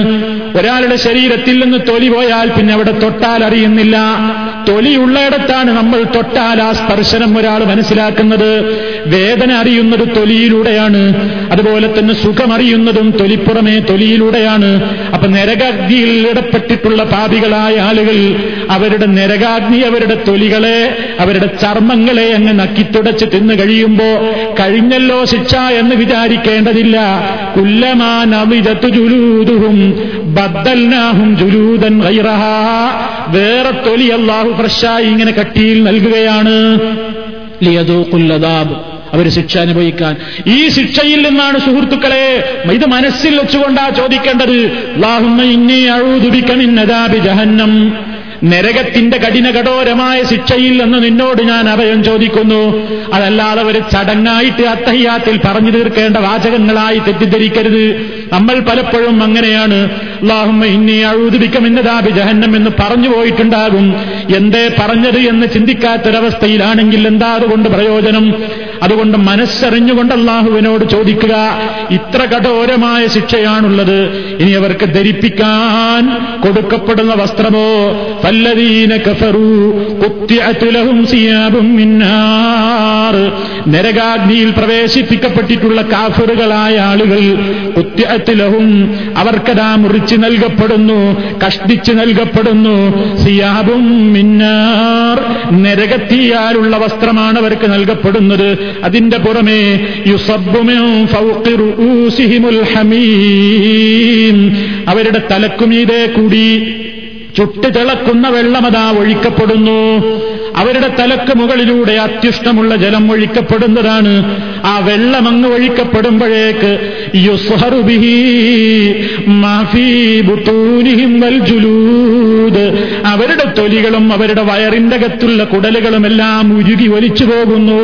ഒരാളുടെ ശരീരത്തിൽ നിന്ന് തൊലി പോയാൽ പിന്നെ അവിടെ തൊട്ടാൽ അറിയുന്നില്ല. തൊലിയുള്ളയിടത്താണ് നമ്മൾ തൊട്ടാൽ ആ സ്പർശനം ഒരാൾ മനസ്സിലാക്കുന്നത്. വേദന അറിയുന്നത് തൊലിയിലൂടെയാണ്. അതുപോലെ തന്നെ സുഖമറിയുന്നതും തൊലിപ്പുറമേ തൊലിയിലൂടെയാണ്. അപ്പൊ നരകാഗ്നിയിൽ ഇടപ്പെട്ടിട്ടുള്ള പാപികളായ ആളുകൾ അവരുടെ നരകാഗ്നി അവരുടെ തൊലികളെ അവരുടെ ചർമ്മങ്ങളെ അങ്ങ് നക്കിത്തുടച്ച് തിന്നു കഴിയുമ്പോ കഴിഞ്ഞല്ലോ ശിക്ഷ എന്ന് വിചാരിക്കേണ്ടതില്ല. കുല്ലമാനവിതത്തു ജുലൂതുഹും ബദ്ദൽനാഹും ജുലൂദൻ ഗൈറഹ. വേറെ തൊലി അള്ളാഹു ഫ്രഷായി ഇങ്ങനെ കട്ടിയിൽ നൽകുകയാണ്. അദാബ്. അവർ ശിക്ഷ അനുഭവിക്കാൻ. ഈ ശിക്ഷയിൽ നിന്നാണ് സുഹൃത്തുക്കളെ ഇത് മനസ്സിൽ വെച്ചുകൊണ്ടാ ചോദിക്കേണ്ടത്. അള്ളാഹുമ്മ ഇന്നി അഴുതുപിക്കമിന്നതാബി ജഹന്നം. നരകത്തിന്റെ കഠിന കഠോരമായ ശിക്ഷയിൽ നിന്ന് നിന്നോട് ഞാൻ അഭയം ചോദിക്കുന്നു. അതല്ലാതെ ഒരു ചടങ്ങായിട്ട് അത്തഹ്യാത്തിൽ പറഞ്ഞു തീർക്കേണ്ട വാചകങ്ങളായി തെറ്റിദ്ധരിക്കരുത്. നമ്മൾ പലപ്പോഴും അങ്ങനെയാണ്. അഴുതുപിക്കമെന്നതാബി ജഹന്നം എന്ന് പറഞ്ഞു പോയിട്ടുണ്ടാകും. എന്തേ പറഞ്ഞത് എന്ന് ചിന്തിക്കാത്തൊരവസ്ഥയിലാണെങ്കിൽ എന്താ അതുകൊണ്ട് പ്രയോജനം? അതുകൊണ്ട് മനസ്സറിഞ്ഞുകൊണ്ട് അള്ളാഹുവിനോട് ചോദിക്കുക. ഇത്ര കഠോരമായ ശിക്ഷയാണുള്ളത്. ഇനി അവർക്ക് ധരിപ്പിക്കാൻ കൊടുക്കപ്പെടുന്ന വസ്ത്രമോ? ഫല്ലദീന കഫറു കുത്തിഅതുലഹും സിയാബും നരകാഗ്നിയിൽ പ്രവേശിപ്പിക്കപ്പെട്ടിട്ടുള്ള കാഫറുകളായ ആളുകൾ കുത്തിഅത്തുലഹും അവർക്കതാ മുറിച്ച് നൽകപ്പെടുന്നു കഷ്ടിച്ച് നൽകപ്പെടുന്നു. സിയാബും മിന്നാർ നരകത്തിയാലുള്ള വസ്ത്രമാണ് അവർക്ക് നൽകപ്പെടുന്നത്. അതിന്റെ പുറമേ അവരുടെ തലക്കുമീതേ കൂടി ചുട്ടു തിളക്കുന്ന വെള്ളമതാ ഒഴിക്കപ്പെടുന്നു. അവരുടെ തലക്ക് മുകളിലൂടെ അത്യുഷ്ടമുള്ള ജലം ഒഴിക്കപ്പെടുന്നതാണ്. ആ വെള്ളം അങ്ങ് ഒഴിക്കപ്പെടുമ്പോഴേക്ക് അവരുടെ തൊലികളും അവരുടെ വയറിന്റെ അകത്തുള്ള കുടലുകളും എല്ലാം ഉരുകി ഒലിച്ചു പോകുന്നു.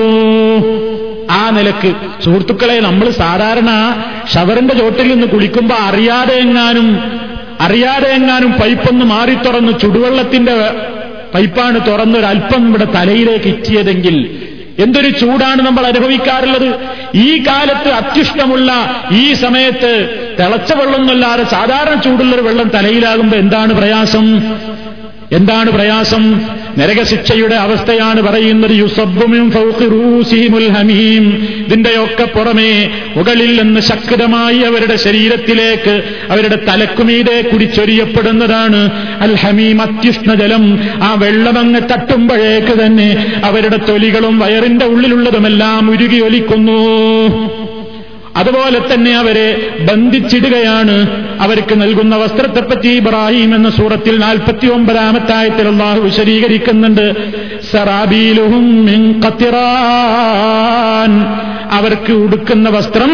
ആ നിലയ്ക്ക് സുഹൃത്തുക്കളെ നമ്മൾ സാധാരണ ഷവറിന്റെ ചോട്ടിൽ നിന്ന് കുളിക്കുമ്പോ അറിയാതെ എങ്ങാനും അറിയാതെ എങ്ങാനും പൈപ്പൊന്ന് മാറി തുറന്ന് ചുടുവെള്ളത്തിന്റെ പൈപ്പാണ് തുറന്നൊരൽപ്പം നമ്മുടെ തലയിലേക്ക് ഇറ്റിയതെങ്കിൽ എന്തൊരു ചൂടാണ് നമ്മൾ അനുഭവിക്കാറുള്ളത്? ഈ കാലത്ത് അത്യുഷ്ടമുള്ള ഈ സമയത്ത് തിളച്ച വെള്ളമൊന്നുമല്ലാതെ സാധാരണ ചൂടുള്ളൊരു വെള്ളം തലയിലാകുമ്പോൾ എന്താണ് പ്രയാസം? എന്താണ് പ്രയാസം? നരകശിക്ഷയുടെ അവസ്ഥയാണ് പറയുന്നത് യുസബ്ബുമിൻ ഫൗഖി റൂസിഹിമുൽ ഹമീം ഇതിന്റെയൊക്കെ പുറമേ മുകളിൽ നിന്ന് ശക്തമായി അവരുടെ ശരീരത്തിലേക്ക് അവരുടെ തലക്കുമീതെ കുടിച്ചൊരിയപ്പെടുന്നതാണ്. അൽ ഹമീം അത്യുഷ്ണജലം ആ വെള്ളമങ്ങ് തട്ടുമ്പോഴേക്ക് തന്നെ അവരുടെ തൊലികളും വയറിന്റെ ഉള്ളിലുള്ളതുമെല്ലാം ഉരുകി ഒലിക്കുന്നു. അതുപോലെ തന്നെ അവരെ ബന്ധിച്ചിടുകയാണ്. അവർക്ക് നൽകുന്ന വസ്ത്രത്തെപ്പറ്റി ഇബ്രാഹിം എന്ന സൂറത്തിൽ നാൽപ്പത്തി ഒമ്പതാമത്തായത്തിൽ അള്ളാഹു വിശദീകരിക്കുന്നുണ്ട്. സറാബീലുഹും അവർക്ക് ഉടുക്കുന്ന വസ്ത്രം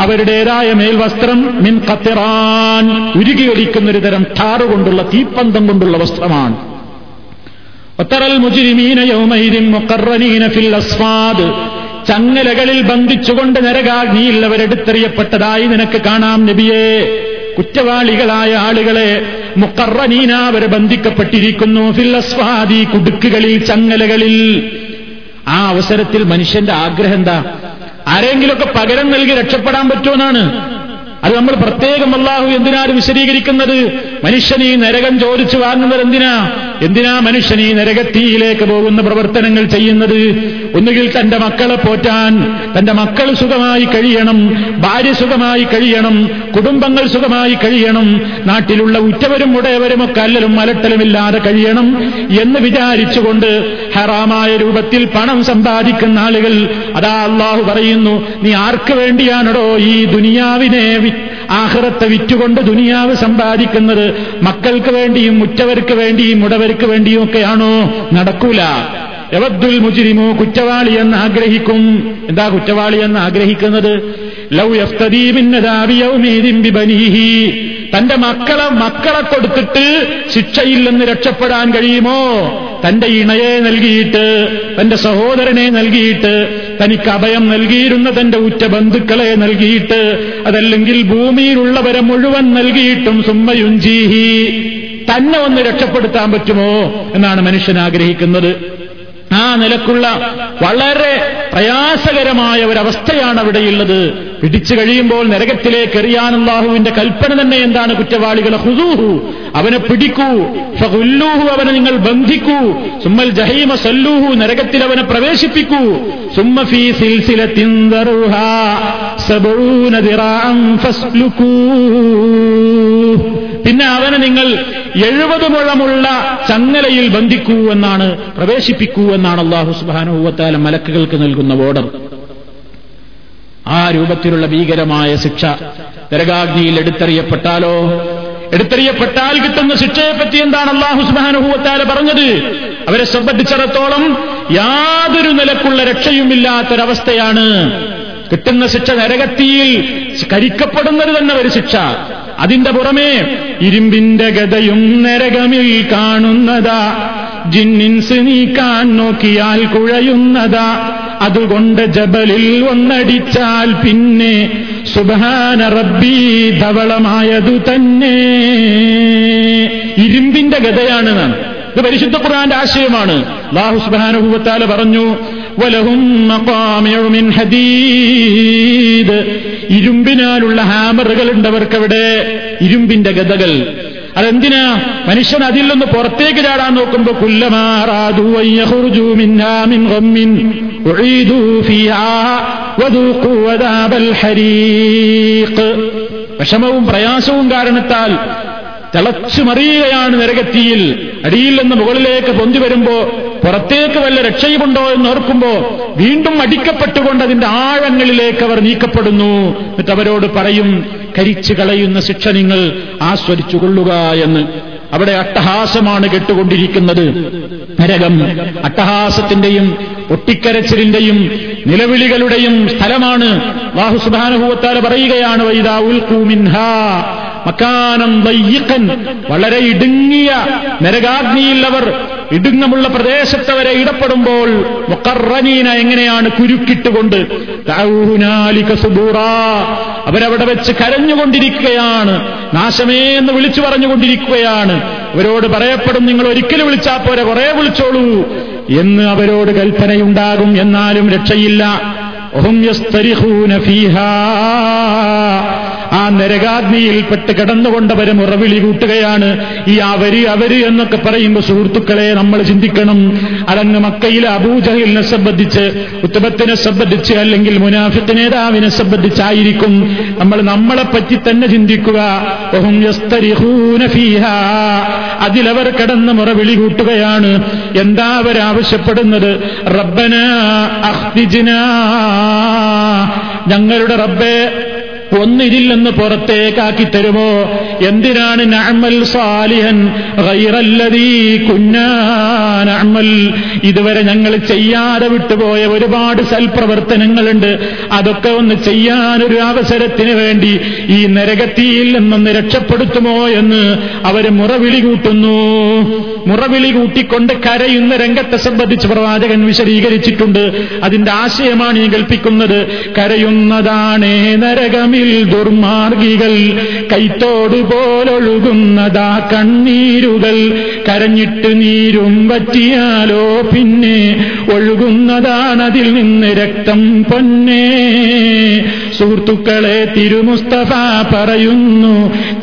അവരുടേതായ മേൽവസ്ത്രം മിൻ കത്തിറാൻ ഉരുകിയൊലിക്കുന്ന ഒരു തരം ടാറുകൊണ്ടുള്ള തീപ്പന്തം കൊണ്ടുള്ള വസ്ത്രമാണ്. ഒത്തറൽ മുജിരിമീന യൗമൈരിൻ മുഖറനീന ഫിൽ അസ്വാദ് ചങ്ങലകളിൽ ബന്ധിച്ചുകൊണ്ട് നരകാഗ്നിയിൽ അവരെടുത്തെറിയപ്പെട്ടതായി നിനക്ക് കാണാം നബിയേ. കുറ്റവാളികളായ ആളുകളെ മുക്കറനീന ബന്ധിക്കപ്പെട്ടിരിക്കുന്നു. ഫില്ലസ്വാദി കുടുക്കുകളിൽ ചങ്ങലകളിൽ. ആ അവസരത്തിൽ മനുഷ്യന്റെ ആഗ്രഹം എന്താ? ആരെങ്കിലുമൊക്കെ പകരം നൽകി രക്ഷപ്പെടാൻ പറ്റുമെന്നാണ് അത് നമ്മൾ പ്രത്യേകം അള്ളാഹു എന്തിനാണ് വിശദീകരിക്കുന്നത്? മനുഷ്യൻ ഈ നരകം ചോദിച്ചു വാങ്ങുന്നത് എന്തിനാ? എന്തിനാ മനുഷ്യൻ ഈ നരകത്തിയിലേക്ക് പോകുന്ന പ്രവർത്തനങ്ങൾ ചെയ്യുന്നത്? ഒന്നുകിൽ തന്റെ മക്കളെ പോറ്റാൻ തന്റെ മക്കൾ സുഖമായി കഴിയണം ഭാര്യ സുഖമായി കഴിയണം കുടുംബങ്ങൾ സുഖമായി കഴിയണം നാട്ടിലുള്ള ഉറ്റവരും ഉടയവരും ഒക്കെ അല്ലലും അലട്ടലുമില്ലാതെ കഴിയണം എന്ന് വിചാരിച്ചുകൊണ്ട് ഹറാമായ രൂപത്തിൽ പണം സമ്പാദിക്കുന്ന ആളുകൾ അതാ അള്ളാഹു പറയുന്നു നീ ആർക്ക് വേണ്ടിയാണോ ഈ ദുനിയാവിനെ ആഹ്റത്തെ വിറ്റുകൊണ്ട് ദുനിയാവ് സമ്പാദിക്കുന്നത് മക്കൾക്ക് വേണ്ടിയും ഉറ്റവർക്ക് വേണ്ടിയും ഉടവർക്ക് വേണ്ടിയും ഒക്കെയാണോ? നടക്കൂല. യവദ്ദുൽ മുജിരിമോ കുറ്റവാളി എന്ന് ആഗ്രഹിക്കും. എന്താ കുറ്റവാളി എന്ന് ആഗ്രഹിക്കുന്നത്? ലൗ യഫ്തദീബിന്നദാബിയൗമീദിൻ തന്റെ മക്കളെ മക്കളെ കൊടുത്തിട്ട് ശിക്ഷയിൽ നിന്ന് രക്ഷപ്പെടാൻ കഴിയുമോ? തന്റെ ഇണയെ നൽകിയിട്ട് തന്റെ സഹോദരനെ നൽകിയിട്ട് തനിക്ക് അഭയം നൽകിയിരുന്ന തന്റെ ഉറ്റ ബന്ധുക്കളെ നൽകിയിട്ട് അതല്ലെങ്കിൽ ഭൂമിയിലുള്ളവരെ മുഴുവൻ നൽകിയിട്ടും സുമ്മയുഞ്ചീഹി തന്നെ ഒന്ന് രക്ഷപ്പെടുത്താൻ പറ്റുമോ എന്നാണ് മനുഷ്യൻ ആഗ്രഹിക്കുന്നത്. ആ നിലക്കുള്ള വളരെ പ്രയാസകരമായ ഒരവസ്ഥയാണ് അവിടെയുള്ളത് പിടിച്ചു കഴിയുമ്പോൾ നരകത്തിലേക്ക് എറിയാൻ അള്ളാഹുവിന്റെ കൽപ്പന തന്നെ എന്താണ് കുറ്റവാളികളെ? ഹുസൂഹു. അവനെ പിടിക്കൂ. അവനെ നിങ്ങൾ ബന്ധിക്കൂ. സുമ്മൽ ജഹീമ സല്ലൂഹു നരകത്തിൽ അവനെ പ്രവേശിപ്പിക്കൂ. സുമ്മ ഫീ സിൽസിലത്തിൻ ദറുഹാ സബഊന ദിറാഅൻ ഫസ്ലുക്കൂ പിന്നെ അവനെ നിങ്ങൾ എഴുപത് മുഴമുള്ള ചങ്ങലയിൽ ബന്ധിക്കൂ എന്നാണ് പ്രവേശിപ്പിക്കൂ എന്നാണ് അള്ളാഹു സുബാനുഭവത്താല മലക്കുകൾക്ക് നൽകുന്ന ഓർഡർ ആ രൂപത്തിലുള്ള ഭീകരമായ ശിക്ഷ നരകാഗ്നിയിൽ എടുത്തെറിയപ്പെട്ടാലോ? എടുത്തെറിയപ്പെട്ടാൽ കിട്ടുന്ന ശിക്ഷയെപ്പറ്റി എന്താണ് അള്ളാഹു സുബാനുഭൂവത്താൽ പറഞ്ഞത്? അവരെ സംബന്ധിച്ചിടത്തോളം യാതൊരു നിലക്കുള്ള രക്ഷയുമില്ലാത്തൊരവസ്ഥയാണ്. കിട്ടുന്ന ശിക്ഷ നരകത്തിയിൽ കരിക്കപ്പെടുന്നത് തന്നെ ഒരു ശിക്ഷ. അതിന്റെ പുറമേ ഇരുമ്പിന്റെ ഗതയും നരകമിൽ കാണുന്നതാ ജിന്നിൻസ് നീക്കാൻ നോക്കിയാൽ കുഴയുന്നതാ അതുകൊണ്ട് ജബലിൽ ഒന്നടിച്ചാൽ പിന്നെ സുബാന റബ്ബി ധവളമായതു തന്നെ. ഇരുമ്പിന്റെ ഗതയാണ് നാം. ഇത് പരിശുദ്ധ ഖുർആന്റെ ആശയമാണ്. അല്ലാഹു സുബ്ഹാനഹു വതആല പറഞ്ഞു വലഹും ഇരുമ്പിനാലുള്ള ഹാമറുകൾ ഉണ്ടവർക്കവിടെ ഇരുമ്പിന്റെ ഗതകൾ അതെന്തിനാ? മനുഷ്യൻ അതിൽ നിന്ന് പുറത്തേക്ക് ചാടാൻ നോക്കുമ്പോ കുല്ലമാറാദു വിഷമവും പ്രയാസവും കാരണത്താൽ തിളച്ചു മറിയുകയാണ് നരകത്തിയിൽ. അടിയിൽ നിന്ന് മുകളിലേക്ക് പൊന്തി വരുമ്പോ പുറത്തേക്ക് വല്ല രക്ഷയുമുണ്ടോ എന്ന് ഓർക്കുമ്പോ വീണ്ടും അടിക്കപ്പെട്ടുകൊണ്ട് അതിന്റെ ആഴങ്ങളിലേക്ക് അവർ നീക്കപ്പെടുന്നു. എന്നിട്ട് അവരോട് പറയും കരിച്ചു കളയുന്ന ശിക്ഷ നിങ്ങൾ ആസ്വദിച്ചു കൊള്ളുക എന്ന്. അവിടെ അട്ടഹാസമാണ് കെട്ടുകൊണ്ടിരിക്കുന്നത്. നരകം അട്ടഹാസത്തിന്റെയും ഒട്ടിക്കരച്ചിലിന്റെയും നിലവിളികളുടെയും സ്ഥലമാണ്. വാഹു പറയുകയാണ് വൈദാ ഉൽക്കൂമിൻഹാ മക്കാനം വളരെ ഇടുങ്ങിയ നരകാഗ്നിയിൽ അവർ ഇടുങ്ങമുള്ള പ്രദേശത്തവരെ ഇടപെടുമ്പോൾ മുക്കറനീന എങ്ങനെയാണ് കുരുക്കിട്ടുകൊണ്ട് അവരവിടെ വെച്ച് കരഞ്ഞുകൊണ്ടിരിക്കുകയാണ് നാശമേ എന്ന് വിളിച്ചു പറഞ്ഞുകൊണ്ടിരിക്കുകയാണ്. അവരോട് പറയപ്പെടും നിങ്ങൾ ഒരിക്കലും വിളിച്ചാൽ പോരെ കുറെ വിളിച്ചോളൂ എന്ന് അവരോട് കൽപ്പനയുണ്ടാകും. എന്നാലും രക്ഷയില്ല. ആ നരകാഗ്നിയിൽപ്പെട്ട് കിടന്നുകൊണ്ടവരും ഉറവിളി കൂട്ടുകയാണ്. ഈ അവർ അവർ എന്നൊക്കെ പറയുമ്പോൾ സുഹൃത്തുക്കളെ നമ്മൾ ചിന്തിക്കണം. അതങ്ങ് മക്കയിലെ അബൂജഹലിനെ സംബന്ധിച്ച് ഉത്തമത്തിനെ സംബന്ധിച്ച് അല്ലെങ്കിൽ മുനാഫിത്ത് നേതാവിനെ സംബന്ധിച്ചായിരിക്കും നമ്മൾ നമ്മളെ പറ്റി തന്നെ ചിന്തിക്കുക. അതിലവർ കിടന്ന് മുറവിളി കൂട്ടുകയാണ്. എന്താ അവരാവശ്യപ്പെടുന്നത് റബ്ബന അഹ്തിജിന ഞങ്ങളുടെ റബ്ബെ ഒന്നിതിൽ നിന്ന് പുറത്തേക്കാക്കി തരുമോ? എന്തിനാണ് നഅമൽ സാലിഹൻ ഗൈറല്ലദീ കുന്നാ നഅമൽ? ഇതുവരെ ഞങ്ങൾ ചെയ്യാതെ വിട്ടുപോയ ഒരുപാട് സൽപ്രവർത്തനങ്ങളുണ്ട്. അതൊക്കെ ഒന്ന് ചെയ്യാനൊരു അവസരത്തിന് വേണ്ടി ഈ നരകത്തിയിൽ നിന്നൊന്ന് രക്ഷപ്പെടുത്തുമോ എന്ന് അവർ മുറവിളി കൂട്ടുന്നു. മുറവിളി കൂട്ടിക്കൊണ്ട് കരയുന്ന രംഗത്തെ സംബന്ധിച്ച് പ്രവാചകൻ വിശദീകരിച്ചിട്ടുണ്ട്. അതിന്റെ ആശയമാണ് ഈ കൽപ്പിക്കുന്നത്. കരയുന്നതാണേ നരകമിൽ ദുർമാർഗികൾ കൈത്തോട് പോലൊഴുകുന്നതാ കണ്ണീരുകൾ. കരഞ്ഞിട്ട് നീരും പറ്റിയാലോ പിന്നെ ഒഴുകുന്നതാണതിൽ നിന്ന് രക്തം പൊന്നേ. സുഹൃത്തുക്കളെ തിരുമുസ്തഫ പറയുന്നു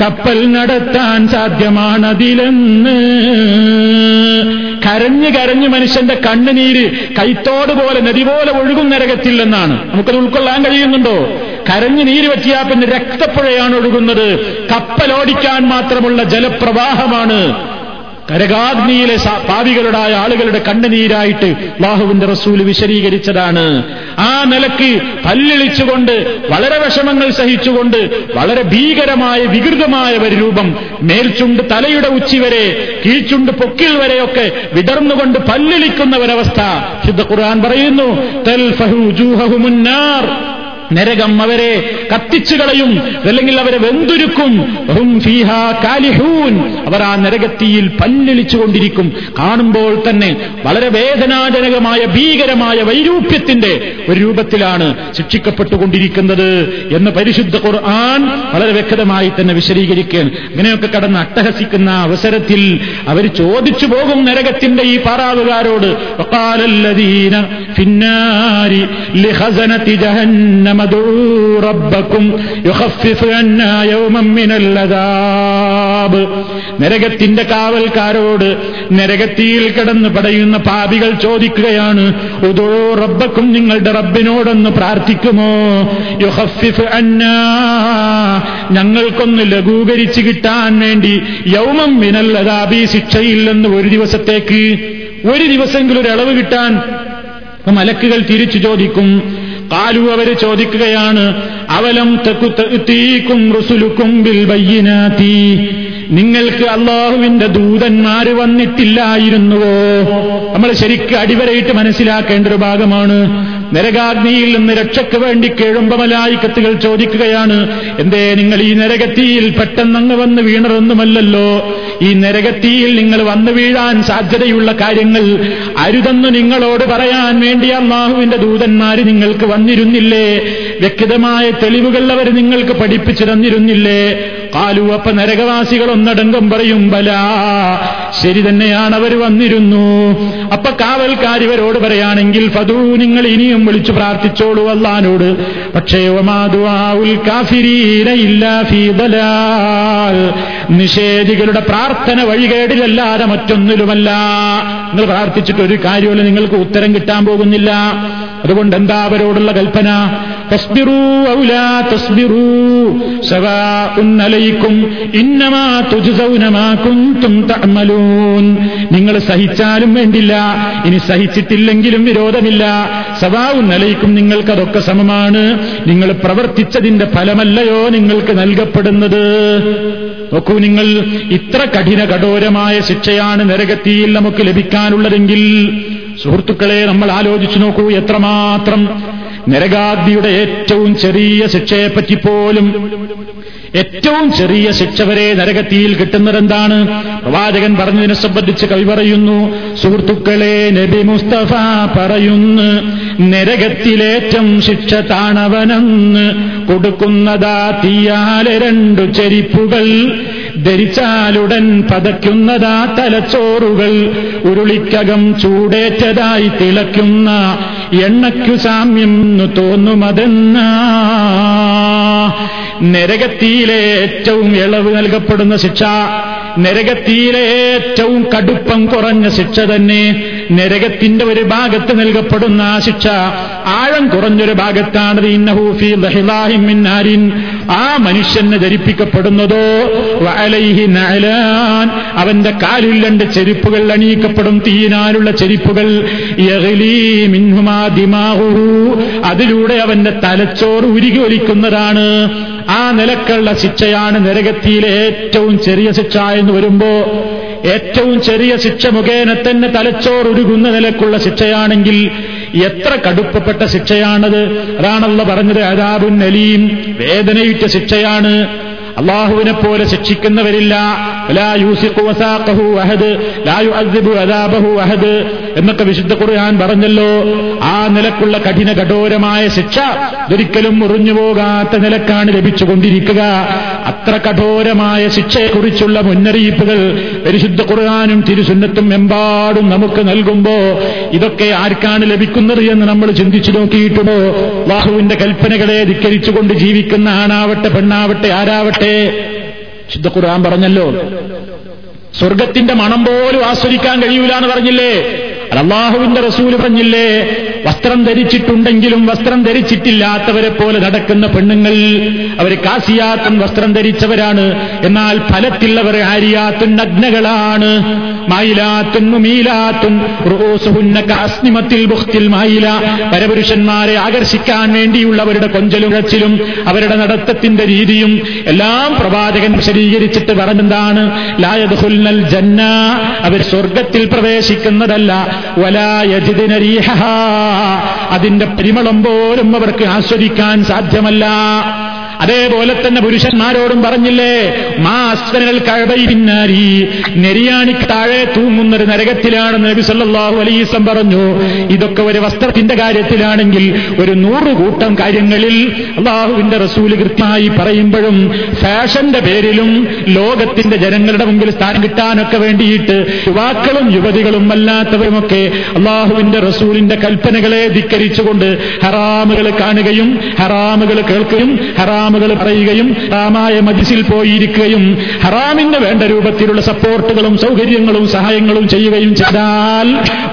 കപ്പൽ നടത്താൻ സാധ്യമാണതിലെന്ന്. കരഞ്ഞു കരഞ്ഞു മനുഷ്യന്റെ കണ്ണുനീര് കൈത്തോട് പോലെ നദി പോലെ ഒഴുകും നരകത്തില്ലെന്നാണ് നമുക്കത് ഉൾക്കൊള്ളാൻ കഴിയുന്നുണ്ടോ? കരഞ്ഞ് നീര് പറ്റിയാൽ പിന്നെ രക്തപ്പുഴയാണ് ഒഴുകുന്നത്. കപ്പലോടിക്കാൻ മാത്രമുള്ള ജലപ്രവാഹമാണ്. കരകാഗ്നിയിലെ പാവികളുടായ ആളുകളുടെ കണ്ണുനീരായിട്ട് ബാഹുവിന്റെ റസൂൽ വിശദീകരിച്ചതാണ്. ആ നിലയ്ക്ക് പല്ലിളിച്ചുകൊണ്ട് വളരെ വിഷമങ്ങൾ സഹിച്ചുകൊണ്ട് വളരെ ഭീകരമായ വികൃതമായ ഒരു രൂപം മേൽച്ചുണ്ട് തലയുടെ ഉച്ചി വരെ കീഴ്ച്ചുണ്ട് പൊക്കിൽ വരെയൊക്കെ വിടർന്നുകൊണ്ട് പല്ലിളിക്കുന്ന ഒരവസ്ഥ. ശുദ്ധ ഖുർആൻ പറയുന്നു നരകം അവരെ കത്തിച്ചു കളയും. അല്ലെങ്കിൽ അവരെ വെന്തുരുക്കും. അവർ ആ നരകത്തിയിൽ പല്ലിളിച്ചുകൊണ്ടിരിക്കും. കാണുമ്പോൾ തന്നെ വളരെ വേദനാജനകമായ ഭീകരമായ വൈരൂപ്യത്തിന്റെ ഒരു രൂപത്തിലാണ് ശിക്ഷിക്കപ്പെട്ടുകൊണ്ടിരിക്കുന്നത് എന്ന് പരിശുദ്ധ ഖുർആൻ വളരെ വ്യക്തമായി തന്നെ വിശദീകരിക്കുകയാണ്. ഇങ്ങനെയൊക്കെ കടന്ന് അട്ടഹസിക്കുന്ന അവസരത്തിൽ അവർ ചോദിച്ചു പോകും നരകത്തിന്റെ ഈ പാറാവുകാരോട് ഫിന്നാരി ലിഖസനതി ജഹന്നമ ادعوا ربكم يخفف عنا يوما من العذاب നരകത്തിന്റെ കാവൽക്കാരോട് നരകത്തിയിൽ കിടന്ന് പടയുന്ന പാപികൾ ചോദിക്കുകയാണ് ഉദോ റബ്ബക്കും നിങ്ങളുടെ റബ്ബിനോടൊന്ന് പ്രാർത്ഥിക്കുമോ യുഹഫിഫ് അന്നാ ഞങ്ങൾക്കൊന്ന് ലഘൂകരിച്ച് കിട്ടാൻ വേണ്ടി യൗമം മിനല്ലതാബി ശിക്ഷയില്ലെന്ന് ഒരു ദിവസത്തേക്ക് ഒരു ദിവസമെങ്കിലും ഒരു ഇളവ് കിട്ടാൻ മലക്കുകൾ തിരിച്ചു ചോദിക്കും കാലു അവർ ചോദിക്കുകയാണ് അവലം തീക്കും റുസുലുക്കും ബിൽ ബയ്യനാത്തി. നിങ്ങൾക്ക് അള്ളാഹുവിന്റെ ദൂതന്മാര് വന്നിട്ടില്ലായിരുന്നുവോ? നമ്മൾ ശരിക്ക് അടിവരയിട്ട് മനസ്സിലാക്കേണ്ട ഒരു ഭാഗമാണ്. നരകാഗ്നിയിൽ നിന്ന് രക്ഷയ്ക്ക് വേണ്ടി കേഴുമ്പമലായിക്കത്തുകൾ ചോദിക്കുകയാണ് എന്തേ നിങ്ങൾ ഈ നരകത്തിയിൽ പെട്ടെന്നങ്ങ് വന്ന് വീണറൊന്നുമല്ലല്ലോ ഈ നരകത്തിയിൽ നിങ്ങൾ വന്നു വീഴാൻ സാധ്യതയുള്ള കാര്യങ്ങൾ അരുതെന്ന് നിങ്ങളോട് പറയാൻ വേണ്ടി അള്ളാഹുവിന്റെ ദൂതന്മാര് നിങ്ങൾക്ക് വന്നിരുന്നില്ലേ? വ്യക്തമായ തെളിവുകൾ അവർ നിങ്ങൾക്ക് പഠിപ്പിച്ചു തന്നിരുന്നില്ലേ? കാലു അപ്പ നരകവാസികൾ ഒന്നടങ്കം പറയും ബല ശരി തന്നെയാണ് അവർ വന്നിരുന്നു. അപ്പൊ കാവൽക്കാരിവരോട് പറയുകയാണെങ്കിൽ ഫതു നിങ്ങൾ ഇനിയും വിളിച്ചു പ്രാർത്ഥിച്ചോളൂ അള്ളഹാനോട്. പക്ഷേ നിഷേധികളുടെ പ്രാർത്ഥന വഴികേടിലല്ലാതെ മറ്റൊന്നിലുമല്ല. നിങ്ങൾ പ്രാർത്ഥിച്ചിട്ട് ഒരു കാര്യമല്ല നിങ്ങൾക്ക് ഉത്തരം കിട്ടാൻ പോകുന്നില്ല. അതുകൊണ്ട് എന്താ അവരോടുള്ള കൽപ്പന? ഔലാ ഇന്നമാ നിങ്ങൾ സഹിച്ചാലും വേണ്ടില്ല ഇനി സഹിച്ചിട്ടില്ലെങ്കിലും വിരോധമില്ല. സവാ ഉന്നലയിക്കും നിങ്ങൾക്കതൊക്കെ സമമാണ്. നിങ്ങൾ പ്രവർത്തിച്ചതിന്റെ ഫലമല്ലയോ നിങ്ങൾക്ക് നൽകപ്പെടുന്നത്? നോക്കൂ നിങ്ങൾ ഇത്ര കഠിന കഠോരമായ ശിക്ഷയാണ് നരകത്തിയിൽ നമുക്ക് ലഭിക്കാനുള്ളതെങ്കിൽ സുഹൃത്തുക്കളെ നമ്മൾ ആലോചിച്ചു നോക്കൂ എത്രമാത്രം നരകാഗ്നിയുടെ ഏറ്റവും ചെറിയ ശിക്ഷയെപ്പറ്റി പോലും ഏറ്റവും ചെറിയ ശിക്ഷ വരെ നരകത്തിയിൽ കിട്ടുന്നതെന്താണ്? പ്രവാചകൻ പറഞ്ഞതിനെ സംബന്ധിച്ച് കവി പറയുന്നു സുഹൃത്തുക്കളെ നബി മുസ്തഫ പറയുന്നു നരകത്തിലേറ്റം ശിക്ഷ താണവനെന്ന് കൊടുക്കുന്നതാ തീയാലെ രണ്ടു ചെരിപ്പുകൾ. ധരിച്ചാലുടൻ പതയ്ക്കുന്നതാ തലച്ചോറുകൾ. ഉരുളിക്കകം ചൂടേറ്റതായി തിളയ്ക്കുന്ന എണ്ണയ്ക്കു സാമ്യം തോന്നുമതെന്ന. നരകത്തിയിലെ ഏറ്റവും ഇളവ് നൽകപ്പെടുന്ന ശിക്ഷ നരകത്തിയിലെ ഏറ്റവും കടുപ്പം കുറഞ്ഞ ശിക്ഷ തന്നെ നരകത്തിന്റെ ഒരു ഭാഗത്ത് നൽകപ്പെടുന്ന ആ ശിക്ഷ. ആഴം കുറഞ്ഞൊരു ഭാഗത്താണ് ആ മനുഷ്യന് ധരിപ്പിക്കപ്പെടുന്നതോ വലൈഹി നഅലാൻ. അവന്റെ കാലിൽ രണ്ട് ചെരുപ്പുകൾ അണിയിക്കപ്പെടും. തീയിനാലുള്ള ചെരുപ്പുകൾ അതിലൂടെ അവന്റെ തലച്ചോറ് ഉരുകി ഒലിക്കുന്നതാണ്. ആ നിലക്കുള്ള ശിക്ഷയാണ് നരകത്തിയിലെ ഏറ്റവും ചെറിയ ശിക്ഷ എന്ന് വരുമ്പോ ഏറ്റവും ചെറിയ ശിക്ഷ മുഖേന തന്നെ തലച്ചോറുരുകുന്ന നിലക്കുള്ള ശിക്ഷയാണെങ്കിൽ എത്ര കടുപ്പപ്പെട്ട ശിക്ഷയാണത്? അതാണല്ലോ പറഞ്ഞത് അതാബുൻ അലീം. വേദനയുറ്റ ശിക്ഷയാണ്. അള്ളാഹുവിനെ പോലെ ശിക്ഷിക്കുന്നവരില്ല എന്നൊക്കെ വിശുദ്ധ ഖുർആൻ പറഞ്ഞല്ലോ. ആ നിലക്കുള്ള കഠിന കഠോരമായ ശിക്ഷ ഒരിക്കലും മുറിഞ്ഞു പോകാത്ത നിലക്കാണ് ലഭിച്ചുകൊണ്ടിരിക്കുക. അത്ര കഠോരമായ ശിക്ഷയെക്കുറിച്ചുള്ള മുന്നറിയിപ്പുകൾ പരിശുദ്ധ ഖുർആാനും തിരുസുന്നത്തും എമ്പാടും നമുക്ക് നൽകുമ്പോ ഇതൊക്കെ ആർക്കാണ് ലഭിക്കുന്നത് എന്ന് നമ്മൾ ചിന്തിച്ചു നോക്കിയിട്ടുണ്ടോ? ബാഹുവിന്റെ കൽപ്പനകളെ ധിക്കരിച്ചുകൊണ്ട് ജീവിക്കുന്ന ആണാവട്ടെ പെണ്ണാവട്ടെ ആരാവട്ടെ ശുദ്ധ ഖുർആൻ പറഞ്ഞല്ലോ. സ്വർഗത്തിന്റെ മണം പോലും ആസ്വദിക്കാൻ കഴിയൂല എന്ന് പറഞ്ഞില്ലേ? അല്ലാഹുവിന്റെ റസൂൽ പറഞ്ഞില്ലേ? വസ്ത്രം ധരിച്ചിട്ടുണ്ടെങ്കിലും വസ്ത്രം ധരിച്ചിട്ടില്ലാത്തവരെ പോലെ നടക്കുന്ന പെണ്ണുങ്ങൾ അവർ കാസിയാത്തും വസ്ത്രം ധരിച്ചവരാണ്. എന്നാൽ ഫലത്തിൽ അവർ ആരിയാത്തും നഗ്നകളാണ്. മായിലാത്തും മീലാത്തും അസ്നിമത്തിൽ ബുഖ്തിൽ മായില. പരപുരുഷന്മാരെ ആകർഷിക്കാൻ വേണ്ടിയുള്ളവരുടെ കൊഞ്ചലും ഉഴച്ചിലും അവരുടെ നടത്തത്തിന്റെ രീതിയും എല്ലാം പ്രവാചകൻ വിശദീകരിച്ചിട്ട് പറഞ്ഞെന്താണ്? ലായദ്ഹുൽനൽ ജന്ന. അവർ സ്വർഗത്തിൽ പ്രവേശിക്കുന്നതല്ല. വലായജിദിനരീഹ അതിന്റെ പരിമളം പോലും അവർക്ക് ആസ്വദിക്കാൻ സാധ്യമല്ല. അതേപോലെ തന്നെ പുരുഷന്മാരോടും പറഞ്ഞില്ലേ? മാ അസ്വനൽ കഴവൈ പിന്നാരി നെരിയാണിക്ക് താഴെ തൂങ്ങുന്നൊരു നരകത്തിലാണ് നബി സല്ലാഹു അലീസം പറഞ്ഞു. ഇതൊക്കെ ഒരു വസ്ത്രത്തിന്റെ കാര്യത്തിലാണെങ്കിൽ ഒരു നൂറ് കൂട്ടം കാര്യങ്ങളിൽ അള്ളാഹുവിന്റെ റസൂൽ കൃത്യമായി പറയുമ്പോഴും ഫാഷന്റെ പേരിലും ലോകത്തിന്റെ ജനങ്ങളുടെ മുമ്പിൽ സ്ഥാനം കിട്ടാനൊക്കെ വേണ്ടിയിട്ട് യുവാക്കളും യുവതികളും അല്ലാത്തവരുമൊക്കെ അള്ളാഹുവിന്റെ റസൂലിന്റെ കൽപ്പനകളെ ധിക്കരിച്ചുകൊണ്ട് ഹറാമുകൾ കാണുകയും ഹറാമുകൾ കേൾക്കുകയും ഹറാം ഹറാമുകൾ പറയുകയും ഹറാമായ മജിസിൽ പോയിരിക്കുകയും ഹറാമിന്റെ വേണ്ട രൂപത്തിലുള്ള സപ്പോർട്ടുകളും സൗകര്യങ്ങളും സഹായങ്ങളും ചെയ്യുകയും ചെയ്താൽ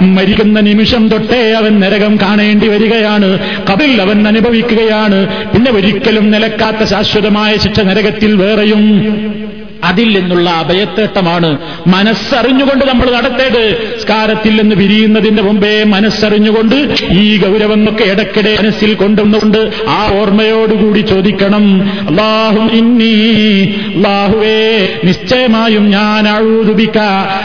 മരിക്കുന്ന നിമിഷം തൊട്ടേ അവൻ നരകം കാണേണ്ടി വരികയാണ്. കഥയിൽ അവൻ അനുഭവിക്കുകയാണ്. പിന്നെ ഒരിക്കലും നിലക്കാത്ത ശാശ്വതമായ ശിക്ഷ നരകത്തിൽ വേറെയും അതിൽ നിന്നുള്ള അഭയത്തേട്ടമാണ്. മനസ്സറിഞ്ഞുകൊണ്ട് നമ്മൾ നടത്തേത് സ്കാരത്തിൽ നിന്ന് പിരിയുന്നതിന്റെ മുമ്പേ മനസ്സറിഞ്ഞുകൊണ്ട് ഈ ഗൗരവമൊക്കെ ഇടയ്ക്കിടെ മനസ്സിൽ കൊണ്ടുവന്നുകൊണ്ട് ആ ഓർമ്മയോടുകൂടി ചോദിക്കണം. അള്ളാഹും ഇന്നി അള്ളാഹുവേ നിശ്ചയമായും ഞാൻ അഴുതുപിക്ക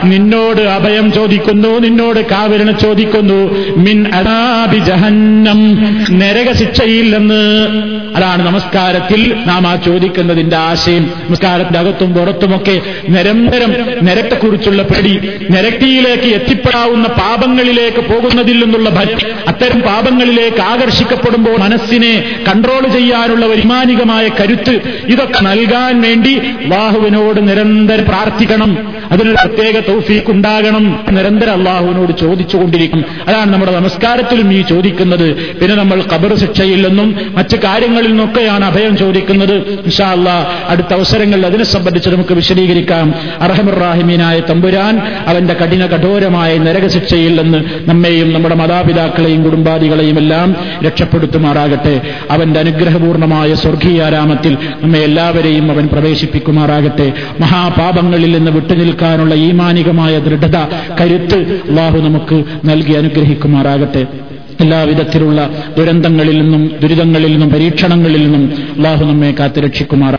നിന്നോട് അഭയം ചോദിക്കുന്നു നിന്നോട് കാവരണ ചോദിക്കുന്നു. മിൻ അനാബി ജഹന്നം. നരകശിക്ഷയില്ലെന്ന്. അതാണ് നമസ്കാരത്തിൽ നാം ആ ചോദിക്കുന്നതിന്റെ ആശയം. നമസ്കാരത്തിന്റെ അകത്തും പുറത്തുമൊക്കെ നിരന്തരം നിരക്കെക്കുറിച്ചുള്ള പേടി നിരട്ടിയിലേക്ക് എത്തിപ്പെടാവുന്ന പാപങ്ങളിലേക്ക് പോകുന്നതിൽ നിന്നുള്ള ഭക്തി അത്തരം പാപങ്ങളിലേക്ക് ആകർഷിക്കപ്പെടുമ്പോൾ മനസ്സിനെ കൺട്രോൾ ചെയ്യാനുള്ള വൈമാനികമായ കരുത്ത് ഇതൊക്കെ നൽകാൻ വേണ്ടി അള്ളാഹുവിനോട് നിരന്തരം പ്രാർത്ഥിക്കണം. അതിനൊരു പ്രത്യേക തൗഫീഖ് ഉണ്ടാകണം. നിരന്തരം അള്ളാഹുവിനോട് ചോദിച്ചുകൊണ്ടിരിക്കും. അതാണ് നമ്മുടെ നമസ്കാരത്തിലും ഈ ചോദിക്കുന്നത്. പിന്നെ നമ്മൾ കബർ ശിക്ഷയിൽ നിന്നും മറ്റു കാര്യങ്ങളിൽ നിന്നൊക്കെയാണ് അഭയം ചോദിക്കുന്നത്. ഇൻഷാ അള്ളാ അടുത്ത അവസരങ്ങളിൽ അതിനെ സംബന്ധിച്ച് നമുക്ക് വിശദീകരിക്കാം. അറഹമുറാഹിമീനായ തമ്പുരാൻ അവന്റെ കഠിന കഠോരമായ നരകശിക്ഷയിൽ നിന്ന് നമ്മെയും നമ്മുടെ മാതാപിതാക്കളെയും കുടുംബാദികളെയും എല്ലാം രക്ഷപ്പെടുത്തുമാറാകട്ടെ. അവന്റെ അനുഗ്രഹപൂർണമായ സ്വർഗീയാരാമത്തിൽ നമ്മെ എല്ലാവരെയും അവൻ പ്രവേശിപ്പിക്കുമാറാകട്ടെ. മഹാപാപങ്ങളിൽ നിന്ന് വിട്ടുനിൽക്കാനുള്ള ഈമാനികമായ ദൃഢത കരുത്ത് അള്ളാഹു നമുക്ക് നൽകി അനുഗ്രഹിക്കുമാറാകട്ടെ. എല്ലാവിധത്തിലുള്ള ദുരന്തങ്ങളിൽ നിന്നും ദുരിതങ്ങളിൽ നിന്നും പരീക്ഷണങ്ങളിൽ നിന്നും അള്ളാഹു നമ്മെ കാത്തുരക്ഷിക്കുമാറാ